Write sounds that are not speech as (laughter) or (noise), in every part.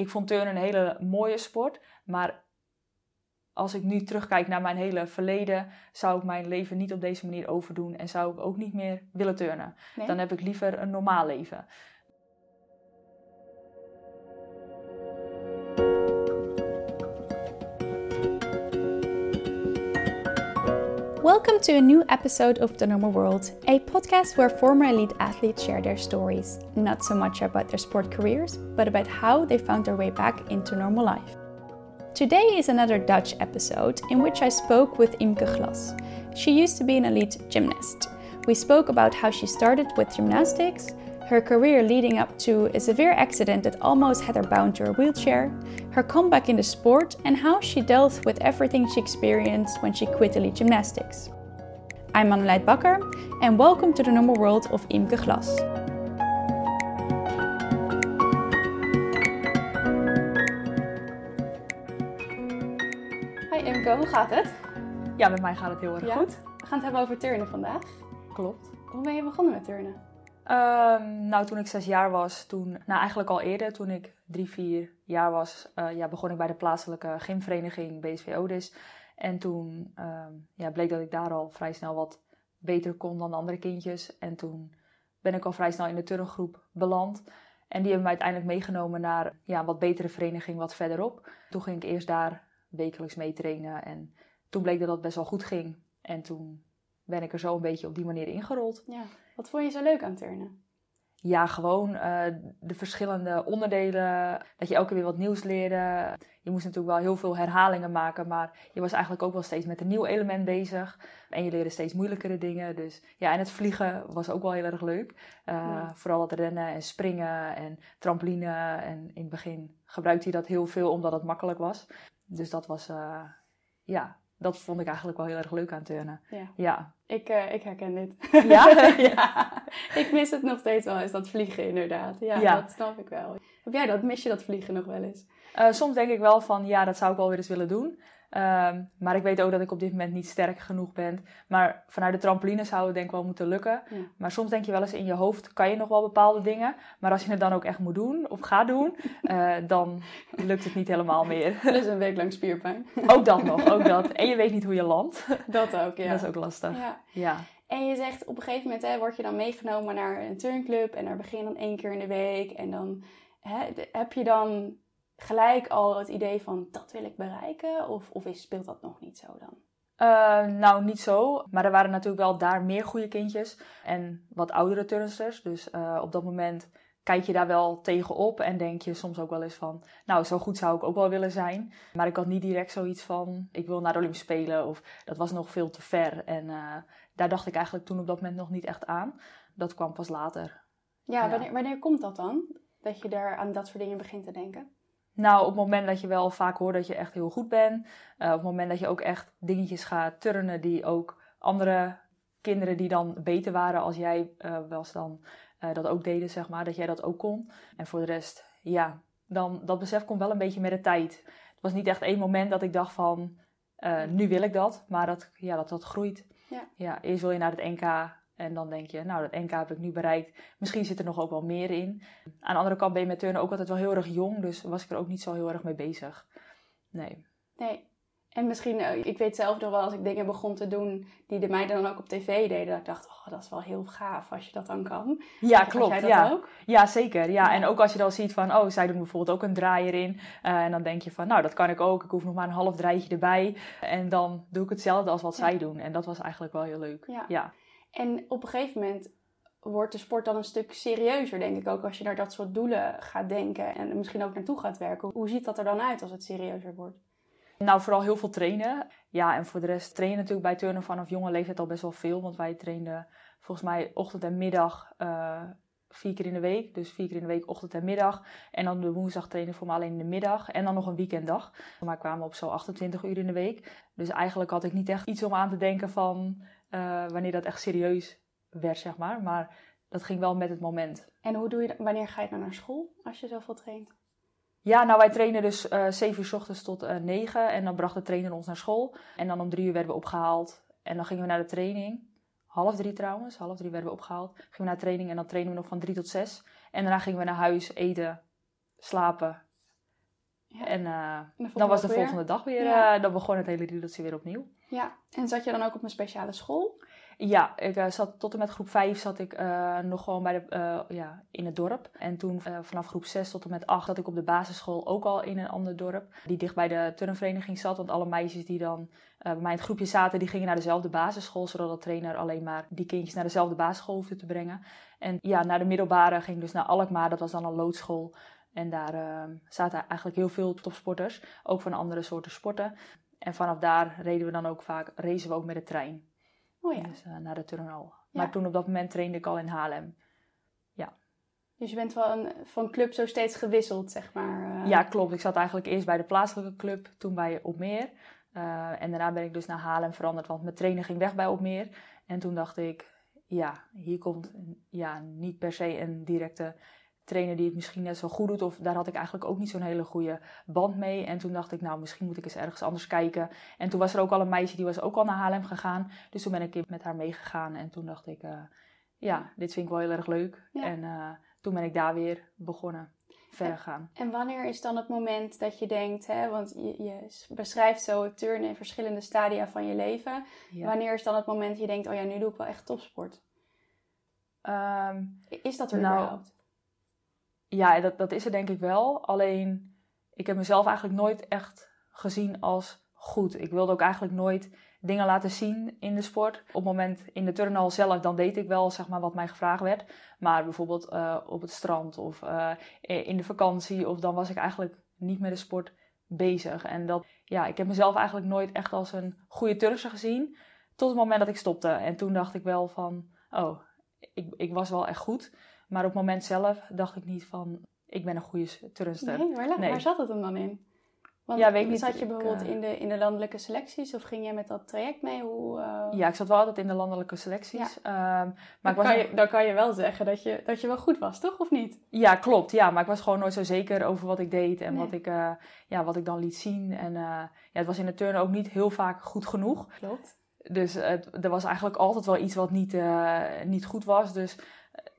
ik vond turnen een hele mooie sport. Maar als ik nu terugkijk naar mijn hele verleden, zou ik mijn leven niet op deze manier overdoen. En zou ik ook niet meer willen turnen. Nee? Dan heb ik liever een normaal leven. Welcome to a new episode of The Normal World, a podcast where former elite athletes share their stories, not so much about their sport careers, but about how they found their way back into normal life. Today is another Dutch episode in which I spoke with Imke Glas. She used to be an elite gymnast. We spoke about how she started with gymnastics, her career leading up to a severe accident that almost had her bound to a wheelchair, her comeback in the sport, and how she dealt with everything she experienced when she quit elite gymnastics. I'm Annelied Bakker, and welcome to the normal world of Imke Glas. Hi Imke, hoe gaat het? Ja, met mij gaat het heel erg Ja? goed. We gaan het hebben over turnen vandaag. Klopt. Hoe ben je begonnen met turnen? Ehm, nou, toen ik zes jaar was, toen, nou eigenlijk al eerder, toen ik drie, vier jaar was, eh, ja, begon ik bij de plaatselijke gymvereniging BSV Odis. En toen ehm, ja, bleek dat ik daar al vrij snel wat beter kon dan de andere kindjes. En toen ben ik al vrij snel in de turngroep beland. En die hebben me uiteindelijk meegenomen naar ja, een wat betere vereniging wat verderop. Toen ging ik eerst daar wekelijks mee trainen. En toen bleek dat dat best wel goed ging. En toen ben ik er zo een beetje op die manier ingerold. Ja. Wat vond je zo leuk aan turnen? Ja, gewoon eh, de verschillende onderdelen. Dat je elke keer weer wat nieuws leerde. Je moest natuurlijk wel heel veel herhalingen maken. Maar je was eigenlijk ook wel steeds met een nieuw element bezig. En je leerde steeds moeilijkere dingen. Dus ja, en het vliegen was ook wel heel erg leuk. Eh, Ja. Vooral het rennen en springen en trampoline. En in het begin gebruikte je dat heel veel omdat het makkelijk was. Dus dat was, eh, ja, dat vond ik eigenlijk wel heel erg leuk aan turnen. Ja. Ja, Ik, eh, ik herken dit. Ja? (laughs) (laughs) ja. Ik mis het nog steeds wel eens, dat vliegen inderdaad. Ja, Ja. dat snap ik wel. Heb jij dat? Mis je dat vliegen nog wel eens? Eh, soms denk ik wel van, ja, dat zou ik wel weer eens willen doen. Ehm, maar ik weet ook dat ik op dit moment niet sterk genoeg ben. Maar vanuit de trampoline zou het denk ik wel moeten lukken. Ja. Maar soms denk je wel eens in je hoofd, kan je nog wel bepaalde dingen. Maar als je het dan ook echt moet doen, of gaat doen, (laughs) eh, dan lukt het niet helemaal meer. (laughs) Dus een week lang spierpijn. (laughs) ook dat nog, ook dat. En je weet niet hoe je landt. Dat ook, ja. Dat is ook lastig. ja. Ja. En je zegt op een gegeven moment hè, word je dan meegenomen naar een turnclub en daar begin je dan één keer in de week. En dan hè, heb je dan gelijk al het idee van dat wil ik bereiken? Of, of is, speelt dat nog niet zo dan? Eh, nou, niet zo. Maar er waren natuurlijk wel daar meer goede kindjes. En wat oudere turnsters. Dus eh, op dat moment kijk je daar wel tegenop. En denk je soms ook wel eens van... Nou, zo goed zou ik ook wel willen zijn. Maar ik had niet direct zoiets van... Ik wil naar de Olympische Spelen. Of dat was nog veel te ver. En eh, daar dacht ik eigenlijk toen op dat moment nog niet echt aan. Dat kwam pas later. Ja, Ja. Wanneer, wanneer komt dat dan? Dat je daar aan dat soort dingen begint te denken? Nou, op het moment dat je wel vaak hoort dat je echt heel goed bent. eh, op het moment dat je ook echt dingetjes gaat turnen die ook andere kinderen die dan beter waren als jij eh, was dan eh, dat ook deden, zeg maar. Dat jij dat ook kon. En voor de rest, ja, dan dat besef komt wel een beetje met de tijd. Het was niet echt één moment dat ik dacht van, nu wil ik dat. Maar dat, ja, dat, dat groeit. Ja. ja, eerst wil je naar het NK en dan denk je, nou, dat NK heb ik nu bereikt. Misschien zit er nog ook wel meer in. Aan de andere kant ben je met turnen ook altijd wel heel erg jong, dus was ik er ook niet zo heel erg mee bezig. Nee. Nee. En misschien, eh, ik weet zelf nog wel als ik dingen begon te doen die de meiden dan ook op tv deden. Dat ik dacht, oh, dat is wel heel gaaf als je dat dan kan. Ja, klopt. jij dat ja. ook? ja, zeker. Ja. En ook als je dan ziet van, oh, zij doen bijvoorbeeld ook een draaier in. Eh, en dan denk je van, nou, dat kan ik ook. Ik hoef nog maar een half draaitje erbij. En dan doe ik hetzelfde als wat Ja. zij doen. En dat was eigenlijk wel heel leuk. Ja. ja. En op een gegeven moment wordt de sport dan een stuk serieuzer, denk ik ook, als je naar dat soort doelen gaat denken en misschien ook naartoe gaat werken. Hoe ziet dat er dan uit als het serieuzer wordt? Nou, vooral heel veel trainen. Ja, en voor de rest trainen natuurlijk bij turnen vanaf jonge leeftijd al best wel veel. Want wij trainden volgens mij ochtend en middag eh, vier keer in de week. Dus vier keer in de week ochtend en middag. En dan de woensdag trainen voor me alleen in de middag. En dan nog een weekenddag. Maar kwamen op zo'n 28 uur in de week. Dus eigenlijk had ik niet echt iets om aan te denken van eh, wanneer dat echt serieus werd, zeg maar. Maar dat ging wel met het moment. En hoe doe je dat? Wanneer ga je dan naar school als je zoveel traint? Ja, nou wij trainen dus eh 7 uur s ochtends tot eh 9 en dan bracht de trainer ons naar school. En dan om drie uur werden we opgehaald en dan gingen we naar de training. Half drie trouwens, half drie werden we opgehaald. Gingen we naar de training en dan trainen we nog van drie tot zes. En daarna gingen we naar huis, eten, slapen. Ja. En dan was de weer? volgende dag weer, Ja. dan begon het hele riedeltje weer opnieuw. Ja, en zat je dan ook op een speciale school? Ja, ik eh, zat tot en met groep 5 zat ik eh, nog gewoon bij de, eh, ja, in het dorp. En toen vanaf groep 6 tot en met 8 zat ik op de basisschool ook al in een ander dorp. Die dicht bij de turnvereniging zat. Want alle meisjes die dan bij mij in het groepje zaten, die gingen naar dezelfde basisschool. Zodat de trainer alleen maar die kindjes naar dezelfde basisschool hoefde te brengen. En ja, naar de middelbare ging ik dus naar Alkmaar. Dat was dan een loodschool. En daar zaten eigenlijk heel veel topsporters. Ook van andere soorten sporten. En vanaf daar reden we dan ook vaak, racen we ook met de trein. Oh ja. Dus eh, naar de. Ja. Maar toen op dat moment trainde ik al in Haarlem. Dus je bent van, van club zo steeds gewisseld, zeg maar. eh. Ja, klopt. Ik zat eigenlijk eerst bij de plaatselijke club, toen bij Opmeer. Eh en daarna ben ik dus naar Haarlem veranderd, want mijn trainer ging weg bij Opmeer. En toen dacht ik, ja, hier komt ja, niet per se een directe trainer die het misschien net zo goed doet. Of daar had ik eigenlijk ook niet zo'n hele goede band mee. En toen dacht ik, nou, misschien moet ik eens ergens anders kijken. En toen was er ook al een meisje, die was ook al naar Haarlem gegaan. Dus toen ben ik met haar meegegaan. En toen dacht ik, eh, ja, dit vind ik wel heel erg leuk. Ja. En eh, toen ben ik daar weer begonnen, verder gaan. En wanneer is dan het moment dat je denkt, hè, want je, je beschrijft zo het turnen in verschillende stadia van je leven. Ja. Wanneer is dan het moment dat je denkt, oh ja, nu doe ik wel echt topsport? Ehm, Is dat er Nou, überhaupt? Ja, dat, dat is er denk ik wel. Alleen, ik heb mezelf eigenlijk nooit echt gezien als goed. Ik wilde ook eigenlijk nooit dingen laten zien in de sport. Op het moment in de turnhal zelf, dan deed ik wel zeg maar, wat mij gevraagd werd. Maar bijvoorbeeld eh, op het strand of eh, in de vakantie, of dan was ik eigenlijk niet met de sport bezig. En dat, ja, ik heb mezelf eigenlijk nooit echt als een goede turnster gezien. Tot het moment dat ik stopte. En toen dacht ik wel van, oh, ik, ik was wel echt goed. Maar op het moment zelf dacht ik niet van, ik ben een goede turnster. Nee, waar, la- nee. waar zat het hem dan in? Want Ja, weet ik niet. zat je Ik, bijvoorbeeld eh, in, de, in de landelijke selecties of ging jij met dat traject mee? Hoe, eh, Ja, ik zat wel altijd in de landelijke selecties. Ehm, maar ik was dan, kan je, dan kan je wel zeggen dat je, dat je wel goed was, toch? Of niet? Ja, klopt. Ja, maar ik was gewoon nooit zo zeker over wat ik deed en Nee. wat, ik, eh, ja, wat ik dan liet zien. En ja, het was in de turnen ook niet heel vaak goed genoeg. Klopt. Dus het, er was eigenlijk altijd wel iets wat niet, niet goed was. Dus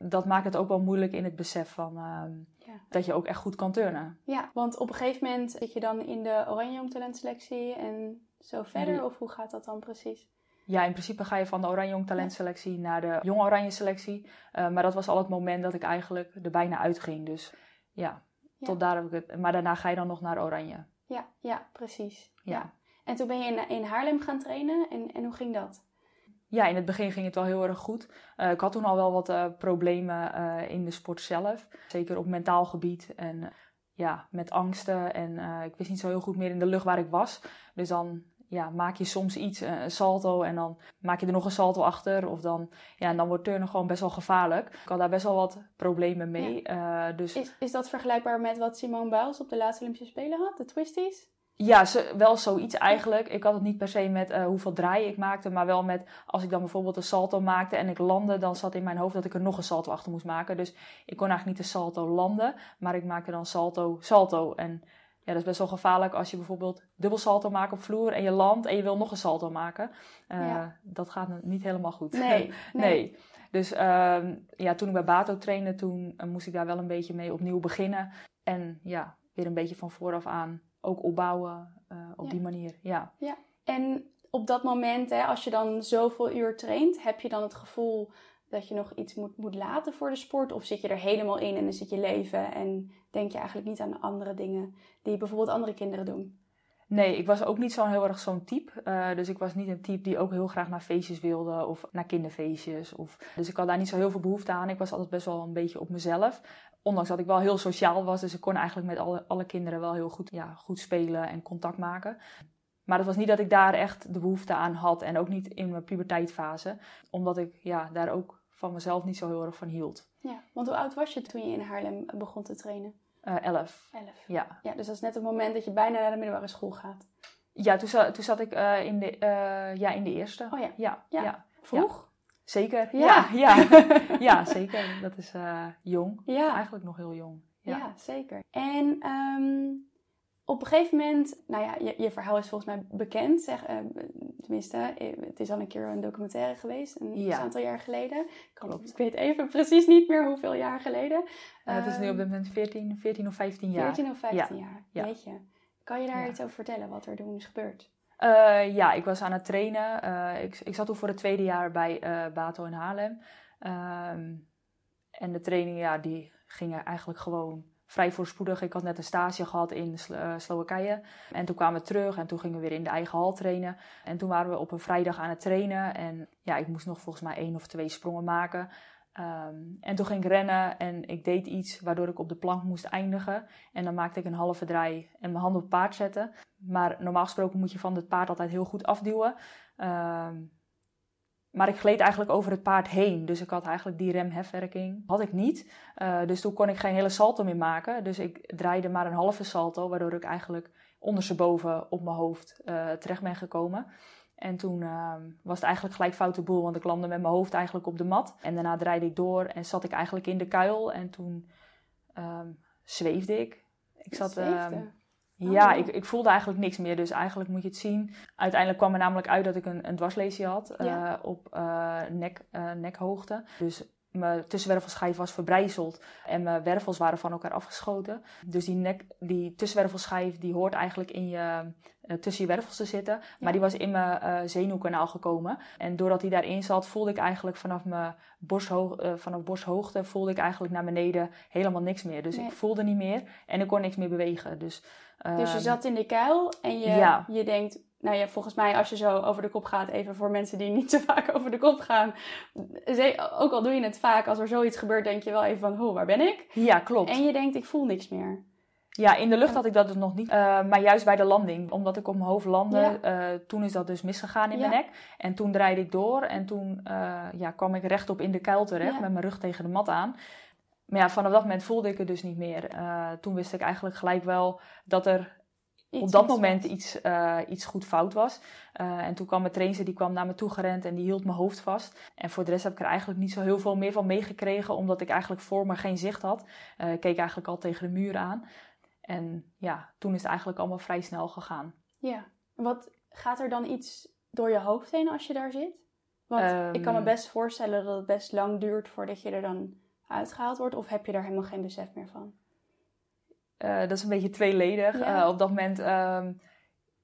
dat maakt het ook wel moeilijk in het besef van ehm, Ja. dat je ook echt goed kan turnen. Ja, want op een gegeven moment zit je dan in de Oranje Jong Talentselectie en zo verder? Ja. Of hoe gaat dat dan precies? Ja, in principe ga je van de Oranje Jong Talentselectie naar de Jong Oranje Selectie. Eh, maar dat was al het moment dat ik eigenlijk er bijna uitging. Dus ja, Ja. tot daar heb ik het. Maar daarna ga je dan nog naar Oranje. Ja, ja precies. Ja. En toen ben je in, in Haarlem gaan trainen en, en hoe ging dat? Ja, in het begin ging het wel heel erg goed. Eh, ik had toen al wel wat eh, problemen eh, in de sport zelf. Zeker op mentaal gebied en ja, met angsten. En ik wist niet zo heel goed meer in de lucht waar ik was. Dus dan ja, maak je soms iets, een salto, en dan maak je er nog een salto achter. Of dan, ja, en dan wordt turnen gewoon best wel gevaarlijk. Ik had daar best wel wat problemen mee. Dus Is, is dat vergelijkbaar met wat Simone Biles op de laatste Olympische Spelen had, de twisties? Ja, wel zoiets eigenlijk. Ik had het niet per se met eh, hoeveel draaien ik maakte, maar wel met als ik dan bijvoorbeeld een salto maakte en ik landde, dan zat in mijn hoofd dat ik er nog een salto achter moest maken. Dus ik kon eigenlijk niet de salto landen, maar ik maakte dan salto, salto. En ja, dat is best wel gevaarlijk als je bijvoorbeeld dubbel salto maakt op vloer en je landt en je wil nog een salto maken. Eh, Ja. Dat gaat niet helemaal goed. Nee, (laughs) nee. nee. Dus ehm, ja, toen ik bij Bato trainde, toen eh, moest ik daar wel een beetje mee opnieuw beginnen. En ja, weer een beetje van vooraf aan ook opbouwen eh, op Ja. die manier. Ja. En op dat moment, hè, als je dan zoveel uur traint, heb je dan het gevoel dat je nog iets moet, moet laten voor de sport? Of zit je er helemaal in en dan zit je leven en denk je eigenlijk niet aan andere dingen die bijvoorbeeld andere kinderen doen? Nee, ik was ook niet zo heel erg zo'n type. Eh, dus ik was niet een type die ook heel graag naar feestjes wilde of naar kinderfeestjes. Of... Dus ik had daar niet zo heel veel behoefte aan. Ik was altijd best wel een beetje op mezelf. Ondanks dat ik wel heel sociaal was. Dus ik kon eigenlijk met alle, alle kinderen wel heel goed, ja, goed spelen en contact maken. Maar het was niet dat ik daar echt de behoefte aan had. En ook niet in mijn puberteitfase. Omdat ik ja, daar ook van mezelf niet zo heel erg van hield. Ja, want hoe oud was je toen je in Haarlem begon te trainen? Eh, elf. Elf. Ja. Ja, dus dat is net het moment dat je bijna naar de middelbare school gaat. Ja, toen, za- toen zat ik eh, in, de, eh, ja, in de eerste. Oh ja. Ja, Ja. ja. Vroeg? zeker. Ja. Ja, ja. (laughs) zeker. Dat is jong. Ja. Eigenlijk nog heel jong. Ja, Ja. zeker. En ehm, op een gegeven moment, nou ja, je, je verhaal is volgens mij bekend. Zeg, eh, tenminste, eh, het is al een keer een documentaire geweest, een Ja. aantal jaar geleden. Klopt. ik weet even precies niet meer hoeveel jaar geleden. Het is nu op Ehm, dit moment 14, 14 of 15 jaar. 14 of 15 jaar, Ja. weet je. Kan je daar iets over vertellen, wat er toen is gebeurd? Eh, ja, ik was aan het trainen. Ik, ik zat toen voor het tweede jaar bij Bato in Haarlem. Ehm, en de trainingen, ja, die gingen eigenlijk gewoon vrij voorspoedig. Ik had net een stage gehad in eh, Slowakije. En toen kwamen we terug en toen gingen we weer in de eigen hal trainen. En toen waren we op een vrijdag aan het trainen. En ja, ik moest nog volgens mij één of twee sprongen maken. Ehm, en toen ging ik rennen en ik deed iets waardoor ik op de plank moest eindigen. En dan maakte ik een halve draai en mijn handen op het paard zetten. Maar normaal gesproken moet je van het paard altijd heel goed afduwen. Ehm, maar ik gleed eigenlijk over het paard heen. Dus ik had eigenlijk die remhefwerking had ik niet. Eh, dus toen kon ik geen hele salto meer maken. Dus ik draaide maar een halve salto. Waardoor ik eigenlijk ondersteboven op mijn hoofd eh, terecht ben gekomen. En toen ehm, was het eigenlijk gelijk foute boel. Want ik landde met mijn hoofd eigenlijk op de mat. En daarna draaide ik door en zat ik eigenlijk in de kuil. En toen ehm, zweefde ik. Ik zat... Oh. ja, ik, ik voelde eigenlijk niks meer. Dus eigenlijk moet je het zien. Uiteindelijk kwam er namelijk uit dat ik een, een dwarslesie had eh, op eh, nek, eh, nekhoogte. Dus mijn tussenwervelschijf was verbrijzeld en mijn wervels waren van elkaar afgeschoten. Dus die, nek, die tussenwervelschijf die hoort eigenlijk in je, tussen je wervels te zitten. Maar die was in mijn eh, zenuwkanaal gekomen. En doordat die daarin zat, voelde ik eigenlijk vanaf mijn borsthoog, vanaf borsthoogte voelde ik eigenlijk naar beneden helemaal niks meer. Dus Nee. ik voelde niet meer en ik kon niks meer bewegen. Dus, Dus je ehm, zat in de kuil en je, Ja. je denkt, nou ja, volgens mij als je zo over de kop gaat, even voor mensen die niet (laughs) zo vaak over de kop gaan. Ook al doe je het vaak, als er zoiets gebeurt, denk je wel even van, hoe, waar ben ik? Ja, klopt. En je denkt, ik voel niks meer. Ja, in de lucht had ik dat dus nog niet. Eh, maar juist bij de landing, omdat ik op mijn hoofd landde, Ja. eh, toen is dat dus misgegaan in Ja. mijn nek. En toen draaide ik door en toen eh, ja, kwam ik rechtop in de kuil terecht Ja. met mijn rug tegen de mat aan. Maar ja, vanaf dat moment voelde ik het dus niet meer. Eh, toen wist ik eigenlijk gelijk wel dat er Iets op dat moment was. iets, eh, iets goed fout was. Eh, en toen kwam mijn trainer, die kwam naar me toe gerend en die hield mijn hoofd vast. En voor de rest heb ik er eigenlijk niet zo heel veel meer van meegekregen, omdat ik eigenlijk voor me geen zicht had. Ik keek eigenlijk al tegen de muur aan. En ja, toen is het eigenlijk allemaal vrij snel gegaan. Ja. Wat gaat er dan iets door je hoofd heen als je daar zit? Want ik kan me Ehm. best voorstellen dat het best lang duurt voordat je er dan uitgehaald wordt. Of heb je daar helemaal geen besef meer van? Eh, dat is een beetje tweeledig. Ja. Eh, op dat moment, ehm,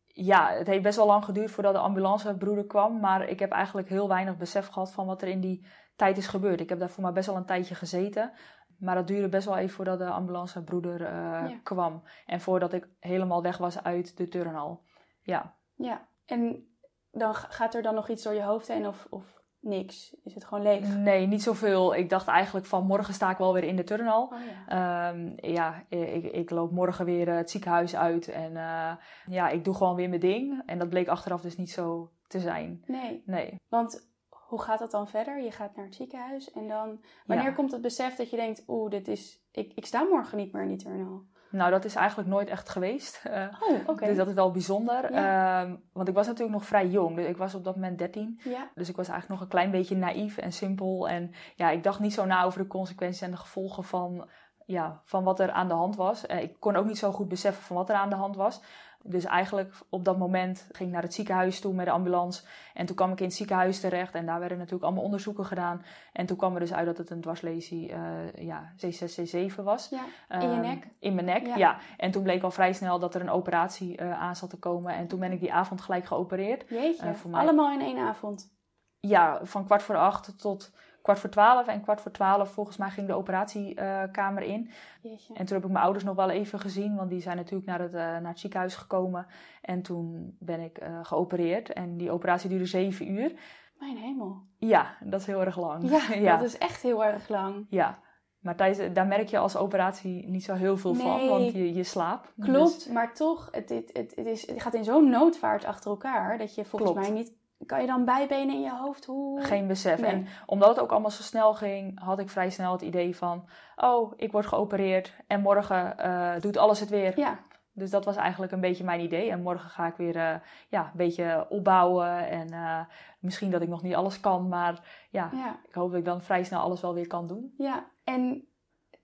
ja, het heeft best wel lang geduurd voordat de ambulancebroeder kwam. Maar ik heb eigenlijk heel weinig besef gehad van wat er in die tijd is gebeurd. Ik heb daar voor mij best wel een tijdje gezeten. Maar dat duurde best wel even voordat de ambulancebroeder eh, Ja. kwam. En voordat ik helemaal weg was uit de turnhal. Ja. Ja. En dan gaat er dan nog iets door je hoofd heen of, of niks? Is het gewoon leeg? Nee, niet zoveel. Ik dacht eigenlijk van morgen sta ik wel weer in de turnhal. Oh ja. Ehm, ja, ik, ik loop morgen weer eh, het ziekenhuis uit en eh, ja, ik doe gewoon weer mijn ding. En dat bleek achteraf dus niet zo te zijn. Nee. Nee. Want hoe gaat dat dan verder? Je gaat naar het ziekenhuis en dan... Wanneer Ja. komt het besef dat je denkt... Oeh, dit is... Ik, ik sta morgen niet meer in die turnhal. Nou, dat is eigenlijk nooit echt geweest. (laughs) Eh, Oh, oké. Dus dat is wel bijzonder. Ja. Ehm, want ik was natuurlijk nog vrij jong. Dus ik was op dat moment 13. Ja. Dus ik was eigenlijk nog een klein beetje naïef en simpel. En ja, ik dacht niet zo na over de consequenties en de gevolgen van, ja, van wat er aan de hand was. Eh, ik kon ook niet zo goed beseffen van wat er aan de hand was. Dus eigenlijk op dat moment ging ik naar het ziekenhuis toe met de ambulance. En toen kwam ik in het ziekenhuis terecht. En daar werden natuurlijk allemaal onderzoeken gedaan. En toen kwam er dus uit dat het een dwarslesie eh, ja, C6, C7 was. Ja. In je Ehm, nek? In mijn nek, Ja. ja. En toen bleek al vrij snel dat er een operatie eh, aan zat te komen. En toen ben ik die avond gelijk geopereerd. Jeetje. Eh, voor mij- Allemaal in één avond. Ja, van kwart voor acht tot kwart voor twaalf. En kwart voor twaalf volgens mij ging de operatiekamer in. Jeetje. En toen heb ik mijn ouders nog wel even gezien. Want die zijn natuurlijk naar het, eh, naar het ziekenhuis gekomen. En toen ben ik eh, geopereerd. En die operatie duurde zeven uur. Mijn hemel. Ja, dat is heel erg lang. Ja, (laughs) ja. dat is echt heel erg lang. ja. Maar tijdens, daar merk je als operatie niet zo heel veel van. Want je, je slaapt. Klopt, Dus- maar toch, het, het, het, het, is, het gaat in zo'n noodvaart achter elkaar dat je volgens Klopt. mij niet. Kan je dan bijbenen in je hoofd? Hoe? Geen besef. Nee. En omdat het ook allemaal zo snel ging, had ik vrij snel het idee van: oh, ik word geopereerd en morgen eh, doet alles het weer. Ja, Dus dat was eigenlijk een beetje mijn idee. En morgen ga ik weer eh, ja, een beetje opbouwen. En eh, misschien dat ik nog niet alles kan, maar ja, ja, ik hoop dat ik dan vrij snel alles wel weer kan doen. ja. En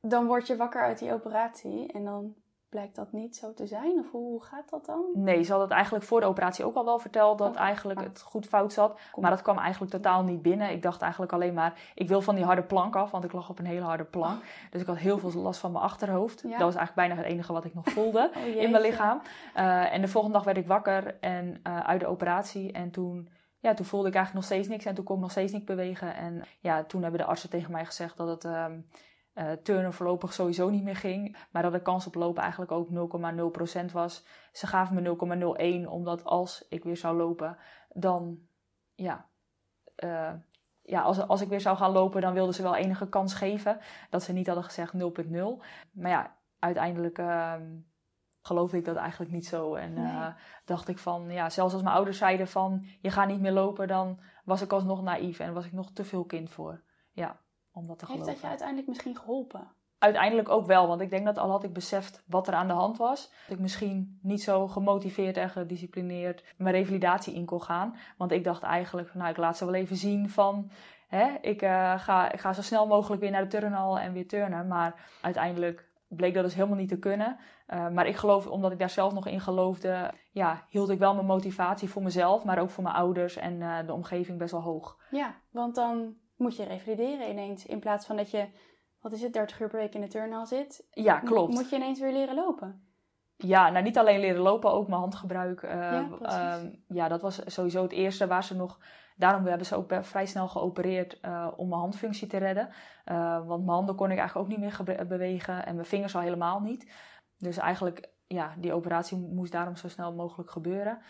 dan word je wakker uit die operatie en dan blijkt dat niet zo te zijn? Of hoe gaat dat dan? Nee, ze had het eigenlijk voor de operatie ook al wel verteld dat Oh, eigenlijk het goed fout zat. Kom. Maar dat kwam eigenlijk totaal niet binnen. Ik dacht eigenlijk alleen maar, ik wil van die harde plank af, want ik lag op een hele harde plank. Dus ik had heel veel last van mijn achterhoofd. Ja. Dat was eigenlijk bijna het enige wat ik nog voelde (laughs) Oh, in mijn lichaam. Eh, en de volgende dag werd ik wakker en eh, uit de operatie. En toen, ja, toen voelde ik eigenlijk nog steeds niks. En toen kon ik nog steeds niet bewegen. En ja, toen hebben de artsen tegen mij gezegd dat het ehm eh, turnen voorlopig sowieso niet meer ging. Maar dat de kans op lopen eigenlijk ook 0,0% was. Ze gaven me 0,01 omdat als ik weer zou lopen, dan ja. eh, ja, als, als ik weer zou gaan lopen, dan wilden ze wel enige kans geven. Dat ze niet hadden gezegd 0,0. Maar ja, uiteindelijk ehm, geloofde ik dat eigenlijk niet zo. En Nee. eh, dacht ik van, ja, zelfs als mijn ouders zeiden van... je gaat niet meer lopen, dan was ik alsnog naïef. En was ik nog te veel kind voor. Ja, om dat te Heeft geloven. dat je uiteindelijk misschien geholpen? Uiteindelijk ook wel, want ik denk dat al had ik beseft wat er aan de hand was, dat ik misschien niet zo gemotiveerd en gedisciplineerd mijn revalidatie in kon gaan. Want ik dacht eigenlijk, nou ik laat ze wel even zien van, hè, ik, eh, ga, ik ga zo snel mogelijk weer naar de turnhal en weer turnen. Maar uiteindelijk bleek dat dus helemaal niet te kunnen. Eh, maar ik geloof, omdat ik daar zelf nog in geloofde, ja, hield ik wel mijn motivatie voor mezelf, maar ook voor mijn ouders en eh, de omgeving best wel hoog. Ja, want dan moet je revalideren ineens. In plaats van dat je, wat is het, 30 uur per week in de turnhal zit. Ja, klopt. Moet je ineens weer leren lopen. Ja, nou niet alleen leren lopen, ook mijn handgebruik. eh, Ja, ehm, ja, dat was sowieso het eerste waar ze nog. Daarom hebben ze ook vrij snel geopereerd eh, om mijn handfunctie te redden. Eh, want mijn handen kon ik eigenlijk ook niet meer bewegen en mijn vingers al helemaal niet. Dus eigenlijk, ja, die operatie moest daarom zo snel mogelijk gebeuren.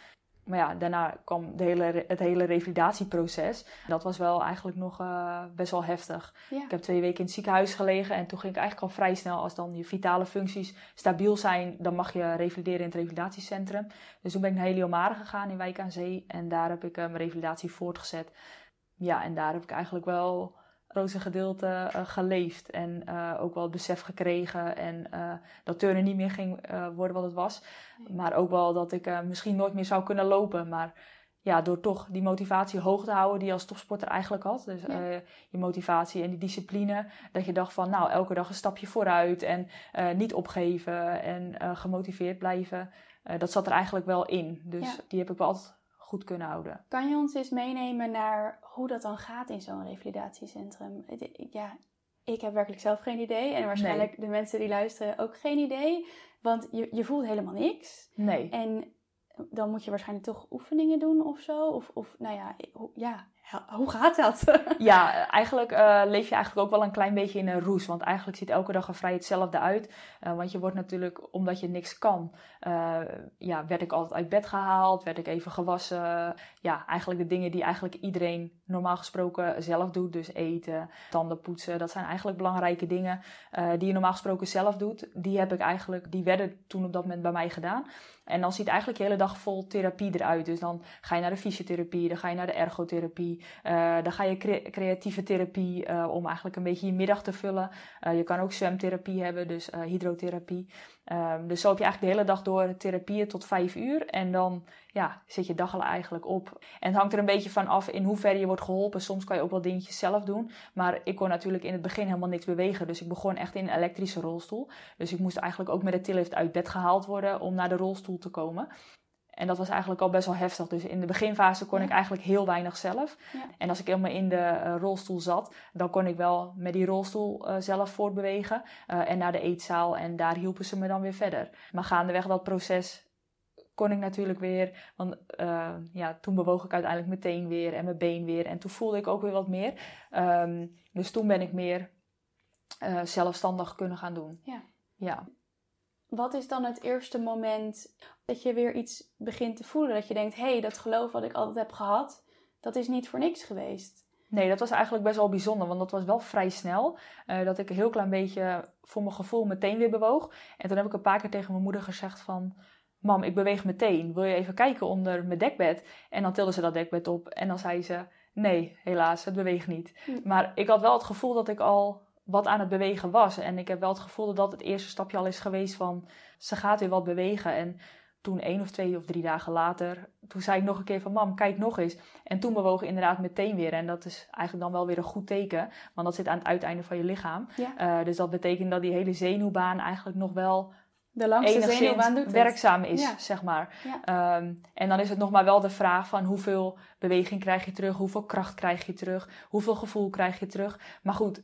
Maar ja, daarna kwam de hele, het hele revalidatieproces. Dat was wel eigenlijk nog eh, best wel heftig. Ja. Ik heb twee weken in het ziekenhuis gelegen en toen ging ik eigenlijk al vrij snel, als dan je vitale functies stabiel zijn, dan mag je revalideren in het revalidatiecentrum. Dus toen ben ik naar Heliomare gegaan in Wijk aan Zee en daar heb ik eh, mijn revalidatie voortgezet. Ja, en daar heb ik eigenlijk wel grootste gedeelte eh, geleefd en eh, ook wel het besef gekregen en eh, dat turnen niet meer ging worden wat het was. Maar ook wel dat ik misschien nooit meer zou kunnen lopen, maar ja, door toch die motivatie hoog te houden die je als topsporter eigenlijk had. Dus Ja. je motivatie en die discipline. Dat je dacht van nou, elke dag een stapje vooruit en niet opgeven en gemotiveerd blijven. Dat zat er eigenlijk wel in. Dus Ja. die heb ik wel altijd goed kunnen houden. Kan je ons eens meenemen naar hoe dat dan gaat in zo'n revalidatiecentrum? Ja, ik heb werkelijk zelf geen idee. En waarschijnlijk de mensen die luisteren ook geen idee. Want je, je voelt helemaal niks. Nee. En dan moet je waarschijnlijk toch oefeningen doen of zo. Of, of nou ja, ja, hoe gaat dat? (laughs) Ja, eigenlijk eh, leef je eigenlijk ook wel een klein beetje in een roes. Want eigenlijk ziet elke dag er vrij hetzelfde uit. Eh, want je wordt natuurlijk, omdat je niks kan, eh, ja, werd ik altijd uit bed gehaald, werd ik even gewassen. Ja, eigenlijk de dingen die eigenlijk iedereen normaal gesproken zelf doet. Dus eten, tanden poetsen, dat zijn eigenlijk belangrijke dingen eh, die je normaal gesproken zelf doet. Die heb ik eigenlijk, die werden toen op dat moment bij mij gedaan. En dan ziet eigenlijk je hele dag vol therapie eruit. Dus dan ga je naar de fysiotherapie, dan ga je naar de ergotherapie. eh, dan ga je cre- creatieve therapie eh, om eigenlijk een beetje je middag te vullen. Je kan ook zwemtherapie hebben, dus hydrotherapie. Ehm, dus zo heb je eigenlijk de hele dag door therapieën tot vijf uur. En dan ja, zit je dag al eigenlijk op. En het hangt er een beetje van af in hoeverre je wordt geholpen. Soms kan je ook wel dingetjes zelf doen. Maar ik kon natuurlijk in het begin helemaal niks bewegen. Dus ik begon echt in een elektrische rolstoel. Dus ik moest eigenlijk ook met de tillift uit bed gehaald worden om naar de rolstoel te komen. En dat was eigenlijk al best wel heftig. Dus in de beginfase kon Ja. ik eigenlijk heel weinig zelf. Ja. En als ik helemaal in de eh, rolstoel zat, dan kon ik wel met die rolstoel eh, zelf voortbewegen. eh, en naar de eetzaal. En daar hielpen ze me dan weer verder. Maar gaandeweg dat proces kon ik natuurlijk weer. Want eh, ja, toen bewoog ik uiteindelijk meteen weer en mijn been weer. En toen voelde ik ook weer wat meer. Ehm, dus toen ben ik meer eh, zelfstandig kunnen gaan doen. Ja. Ja. Wat is dan het eerste moment dat je weer iets begint te voelen? Dat je denkt, hé, hey, dat geloof wat ik altijd heb gehad, dat is niet voor niks geweest. Nee, dat was eigenlijk best wel bijzonder, want dat was wel vrij snel. eh, dat ik een heel klein beetje voor mijn gevoel meteen weer bewoog. En toen heb ik een paar keer tegen mijn moeder gezegd van... Mam, ik beweeg meteen. Wil je even kijken onder mijn dekbed? En dan tilde ze dat dekbed op en dan zei ze... Nee, helaas, het beweegt niet. Hm. Maar ik had wel het gevoel dat ik al wat aan het bewegen was. En ik heb wel het gevoel dat dat het eerste stapje al is geweest van... Ze gaat weer wat bewegen. En toen één of twee of drie dagen later... Toen zei ik nog een keer van... Mam, kijk nog eens. En toen bewoog ik inderdaad meteen weer. En dat is eigenlijk dan wel weer een goed teken. Want dat zit aan het uiteinde van je lichaam. Ja. Eh, dus dat betekent dat die hele zenuwbaan eigenlijk nog wel de langste enigszins werkzaam is, Ja. zeg maar. Ja. Ehm, en dan is het nog maar wel de vraag van hoeveel beweging krijg je terug, hoeveel kracht krijg je terug, hoeveel gevoel krijg je terug. Maar goed,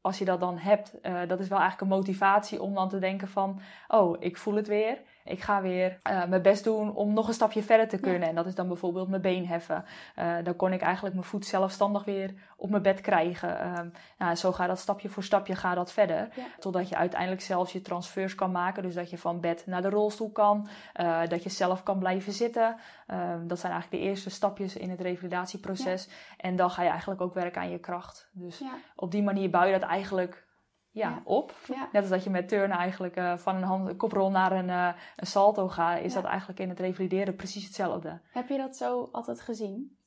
als je dat dan hebt, eh, dat is wel eigenlijk een motivatie om dan te denken van, oh, ik voel het weer. Ik ga weer eh, mijn best doen om nog een stapje verder te kunnen. En dat is dan bijvoorbeeld mijn been heffen. Eh, dan kon ik eigenlijk mijn voet zelfstandig weer op mijn bed krijgen. Ehm, nou, zo gaat dat stapje voor stapje gaat dat verder. Ja. Totdat je uiteindelijk zelfs je transfers kan maken. Dus dat je van bed naar de rolstoel kan. eh, dat je zelf kan blijven zitten. Ehm, dat zijn eigenlijk de eerste stapjes in het revalidatieproces. En dan ga je eigenlijk ook werken aan je kracht. Dus op die manier bouw je dat eigenlijk ja, op. ja. Net als dat je met turnen eigenlijk eh, van een, hand, een koprol naar een, eh, een salto gaat, is Ja. dat eigenlijk in het revalideren precies hetzelfde. Heb je dat zo altijd gezien?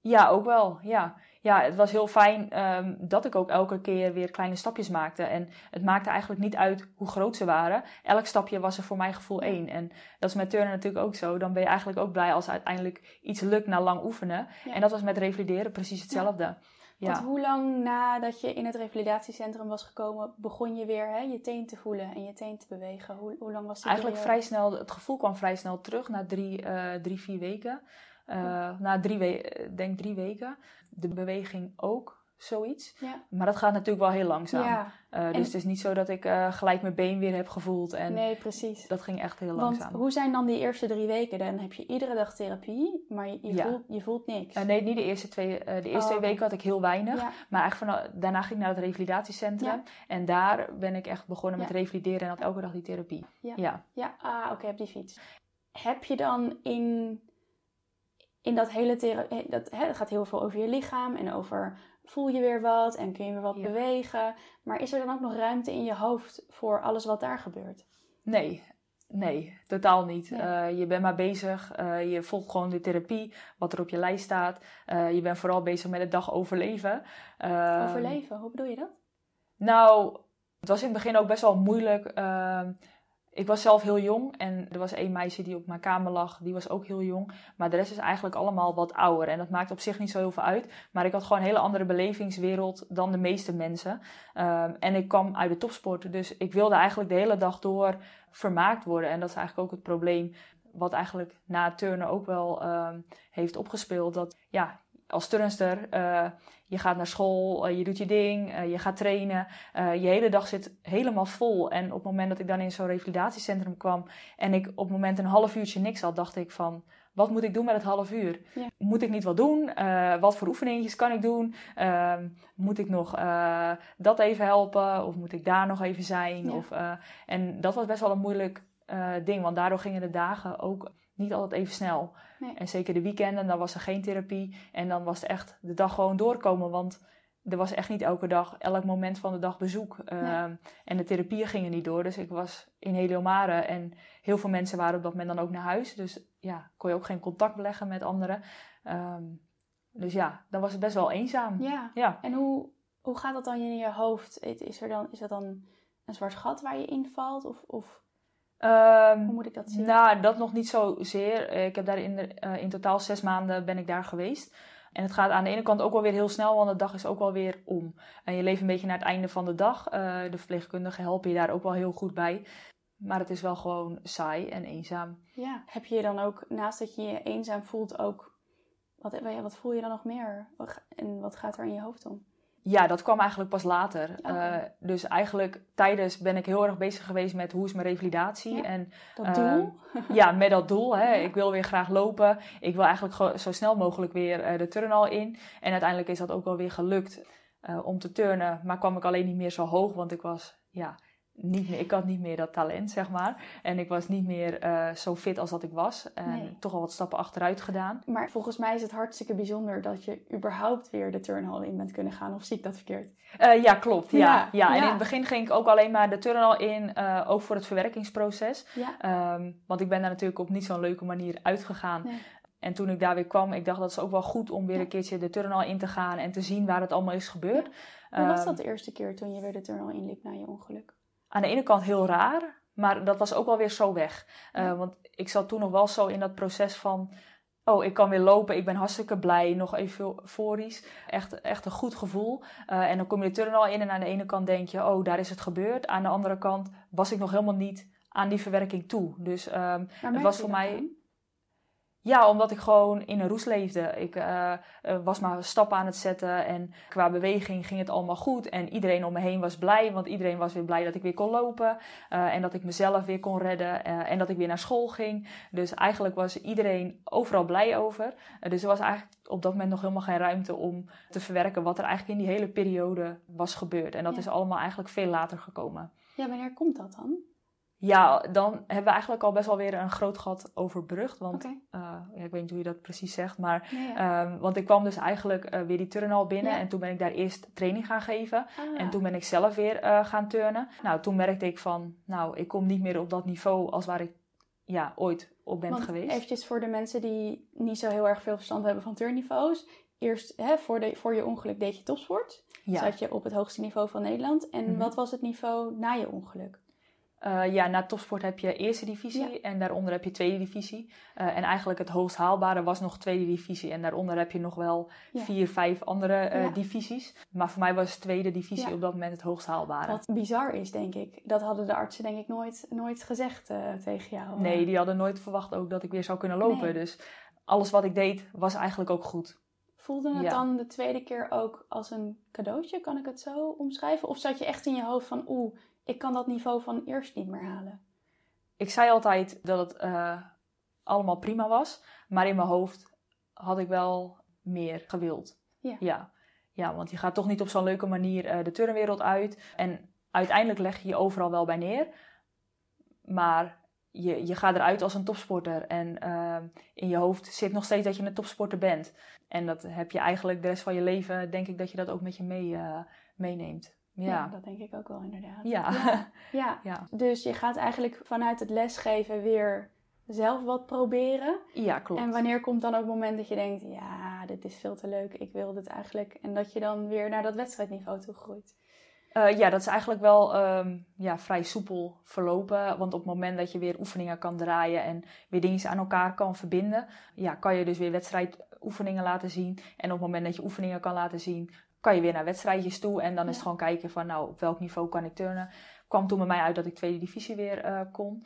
Ja, ook wel. Ja, ja het was heel fijn ehm, dat ik ook elke keer weer kleine stapjes maakte. En het maakte eigenlijk niet uit hoe groot ze waren. Elk stapje was er voor mijn gevoel één. En dat is met turnen natuurlijk ook zo. Dan ben je eigenlijk ook blij als uiteindelijk iets lukt na lang oefenen. Ja. En dat was met revalideren precies hetzelfde. Ja. Want hoe lang nadat je in het revalidatiecentrum was gekomen, begon je weer hè, je teen te voelen en je teen te bewegen? Hoe, hoe lang was die Eigenlijk vrij snel, het gevoel kwam vrij snel terug na drie, eh, drie vier weken. Eh, Na drie, we denk drie weken. De beweging ook, zoiets. Ja. Maar dat gaat natuurlijk wel heel langzaam. Ja, Eh, dus En- het is niet zo dat ik eh, gelijk mijn been weer heb gevoeld. En nee, precies. dat ging echt heel Want langzaam. hoe zijn dan die eerste drie weken? Dan heb je iedere dag therapie, maar je, je, Ja. voelt, je voelt niks. Eh, nee, niet de eerste twee. de eerste Oh, twee oké. weken had ik heel weinig. Maar eigenlijk van, daarna ging ik naar het revalidatiecentrum. En daar ben ik echt begonnen met revalideren en had elke dag die therapie. Ja. ja. ah, oké, op die fiets. Heb je dan in, in dat hele therapie... Dat, hè, gaat heel veel over je lichaam en over... Voel je weer wat en kun je weer wat Ja. bewegen? Maar is er dan ook nog ruimte in je hoofd voor alles wat daar gebeurt? Nee, nee, totaal niet. Nee. Eh, je bent maar bezig, eh, je volgt gewoon de therapie, wat er op je lijst staat. Eh, je bent vooral bezig met de dag overleven. Eh, Overleven, hoe bedoel je dat? Nou, het was in het begin ook best wel moeilijk. Ik was zelf heel jong en er was één meisje die op mijn kamer lag, die was ook heel jong. Maar de rest is eigenlijk allemaal wat ouder en dat maakt op zich niet zo heel veel uit. Maar ik had gewoon een hele andere belevingswereld dan de meeste mensen. Ehm, en ik kwam uit de topsport, dus ik wilde eigenlijk de hele dag door vermaakt worden. En dat is eigenlijk ook het probleem wat eigenlijk na turnen ook wel ehm, heeft opgespeeld. Dat ja, als turnster, eh, je gaat naar school, eh, je doet je ding, eh, je gaat trainen. Eh, je hele dag zit helemaal vol. En op het moment dat ik dan in zo'n revalidatiecentrum kwam en ik op het moment een half uurtje niks had, dacht ik van, wat moet ik doen met het half uur? Ja. Moet ik niet wat doen? Wat voor oefeningetjes kan ik doen? Ehm, moet ik nog dat even helpen? Of moet ik daar nog even zijn? Ja. Of, en dat was best wel een moeilijk ding, want daardoor gingen de dagen ook niet altijd even snel. Nee. En zeker de weekenden, dan was er geen therapie. En dan was het echt de dag gewoon doorkomen. Want er was echt niet elke dag, elk moment van de dag bezoek. Ehm, En de therapieën gingen niet door. Dus ik was in Heliomare. En heel veel mensen waren op dat moment dan ook naar huis. Dus ja, kon je ook geen contact beleggen met anderen. Ehm, dus ja, dan was het best wel eenzaam. Ja. Ja. En hoe, hoe gaat dat dan in je hoofd? Is, er dan, is dat dan een zwart gat waar je invalt? Of, of Ehm, hoe moet ik dat zien? Nou, dat nog niet zozeer. Ik heb daar in, de, eh, in totaal zes maanden ben ik daar geweest. En het gaat aan de ene kant ook wel weer heel snel, want de dag is ook wel weer om. En je leeft een beetje naar het einde van de dag. Eh, de verpleegkundigen helpen je daar ook wel heel goed bij. Maar het is wel gewoon saai en eenzaam. Ja. Heb je dan ook, naast dat je je eenzaam voelt, ook... Wat, wat voel je dan nog meer? En wat gaat er in je hoofd om? Ja, dat kwam eigenlijk pas later. Eh, dus eigenlijk tijdens ben ik heel erg bezig geweest met hoe is mijn revalidatie. Ja. En Dat Ehm, doel? (laughs) (laughs) ja, met dat doel. Hè. Ja. Ik wil weer graag lopen. Ik wil eigenlijk zo snel mogelijk weer eh, de turnhal in. En uiteindelijk is dat ook wel weer gelukt eh, om te turnen. Maar kwam ik alleen niet meer zo hoog, want ik was ja, niet meer, ik had niet meer dat talent, zeg maar. En ik was niet meer eh, zo fit als dat ik was. En Nee. toch al wat stappen achteruit gedaan. Maar volgens mij is het hartstikke bijzonder dat je überhaupt weer de turnhal in bent kunnen gaan. Of zie ik dat verkeerd? Eh, ja, klopt. Ja, Ja, ja. En ja. in het begin ging ik ook alleen maar de turnhal in, eh, ook voor het verwerkingsproces. Ja. Ehm, want ik ben daar natuurlijk op niet zo'n leuke manier uitgegaan. Nee. En toen ik daar weer kwam, ik dacht dat is ook wel goed om weer een keertje de turnhal in te gaan en te zien waar het allemaal is gebeurd. Hoe was Ehm, dat de eerste keer toen je weer de turnhal inliep na je ongeluk? Aan de ene kant heel raar, maar dat was ook wel weer zo weg. Eh. Want ik zat toen nog wel zo in dat proces van, oh, ik kan weer lopen, ik ben hartstikke blij, nog even euforisch. Echt, echt een goed gevoel. Eh, en dan kom je de turnhal in en aan de ene kant denk je, oh, daar is het gebeurd. Aan de andere kant was ik nog helemaal niet aan die verwerking toe. Dus Waar het was voor mij. Ja, omdat ik gewoon in een roes leefde. Ik eh, eh, was maar stappen aan het zetten en qua beweging ging het allemaal goed. En iedereen om me heen was blij, want iedereen was weer blij dat ik weer kon lopen. eh, en dat ik mezelf weer kon redden en dat ik weer naar school ging. Dus eigenlijk was iedereen overal blij over. Dus er was eigenlijk op dat moment nog helemaal geen ruimte om te verwerken wat er eigenlijk in die hele periode was gebeurd. En dat Ja. is allemaal eigenlijk veel later gekomen. Ja, wanneer komt dat dan? Ja, dan hebben we eigenlijk al best wel weer een groot gat overbrugd. Want eh, ja, ik weet niet hoe je dat precies zegt, maar Nee, ja. Ehm, want ik kwam dus eigenlijk eh, weer die turnhal binnen Ja. en toen ben ik daar eerst training gaan geven. Ah. En toen ben ik zelf weer eh, gaan turnen. Nou, toen merkte ik van, nou, ik kom niet meer op dat niveau als waar ik ja, ooit op ben Want geweest. Eventjes voor de mensen die niet zo heel erg veel verstand hebben van turnniveaus. Eerst, hè, voor, de, voor je ongeluk deed je topsport. ja. Zat je op het hoogste niveau van Nederland. En Mhm. wat was het niveau na je ongeluk? Eh, ja, na topsport heb je eerste divisie Ja. en daaronder heb je tweede divisie. Eh, en eigenlijk het hoogst haalbare was nog tweede divisie. En daaronder heb je nog wel Ja. vier, vijf andere eh, Ja. divisies. Maar voor mij was tweede divisie op dat moment het hoogst haalbare. Wat bizar is, denk ik. Dat hadden de artsen denk ik nooit, nooit gezegd tegen jou. Nee, die hadden nooit verwacht ook dat ik weer zou kunnen lopen. Nee. Dus alles wat ik deed was eigenlijk ook goed. Voelde het dan de tweede keer ook als een cadeautje? Kan ik het zo omschrijven? Of zat je echt in je hoofd van... Oeh, ik kan dat niveau van eerst niet meer halen? Ik zei altijd dat het eh, allemaal prima was. Maar in mijn hoofd had ik wel meer gewild. Ja. Ja, ja want je gaat toch niet op zo'n leuke manier eh, de turnwereld uit. En uiteindelijk leg je je overal wel bij neer. Maar je, je gaat eruit als een topsporter. En eh, in je hoofd zit nog steeds dat je een topsporter bent. En dat heb je eigenlijk de rest van je leven, denk ik dat je dat ook met je mee, meeneemt. Ja. Ja. dat denk ik ook wel inderdaad. Ja. Ja. (laughs) ja. Ja. Dus je gaat eigenlijk vanuit het lesgeven weer zelf wat proberen. ja, klopt. En wanneer komt dan ook het moment dat je denkt... Ja, dit is veel te leuk, ik wil dit eigenlijk. En dat je dan weer naar dat wedstrijdniveau toe groeit. Eh, ja, dat is eigenlijk wel ehm, ja, vrij soepel verlopen. Want op het moment dat je weer oefeningen kan draaien en weer dingen aan elkaar kan verbinden, ja, kan je dus weer wedstrijdoefeningen laten zien. En op het moment dat je oefeningen kan laten zien, kan je weer naar wedstrijdjes toe. En dan is het gewoon kijken van, nou, op welk niveau kan ik turnen. Kwam toen bij mij uit dat ik tweede divisie weer eh, kon.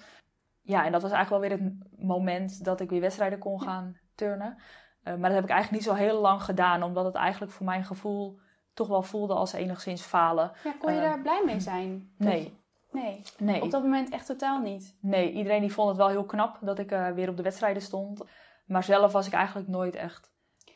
Ja, en dat was eigenlijk wel weer het moment dat ik weer wedstrijden kon gaan turnen. Eh, maar dat heb ik eigenlijk niet zo heel lang gedaan, omdat het eigenlijk voor mijn gevoel toch wel voelde als enigszins falen. Ja, kon je Eh, daar blij mee zijn? Nee. Nee, Nee. op dat moment echt totaal niet. Nee, iedereen die vond het wel heel knap dat ik weer op de wedstrijden stond. Maar zelf was ik eigenlijk nooit echt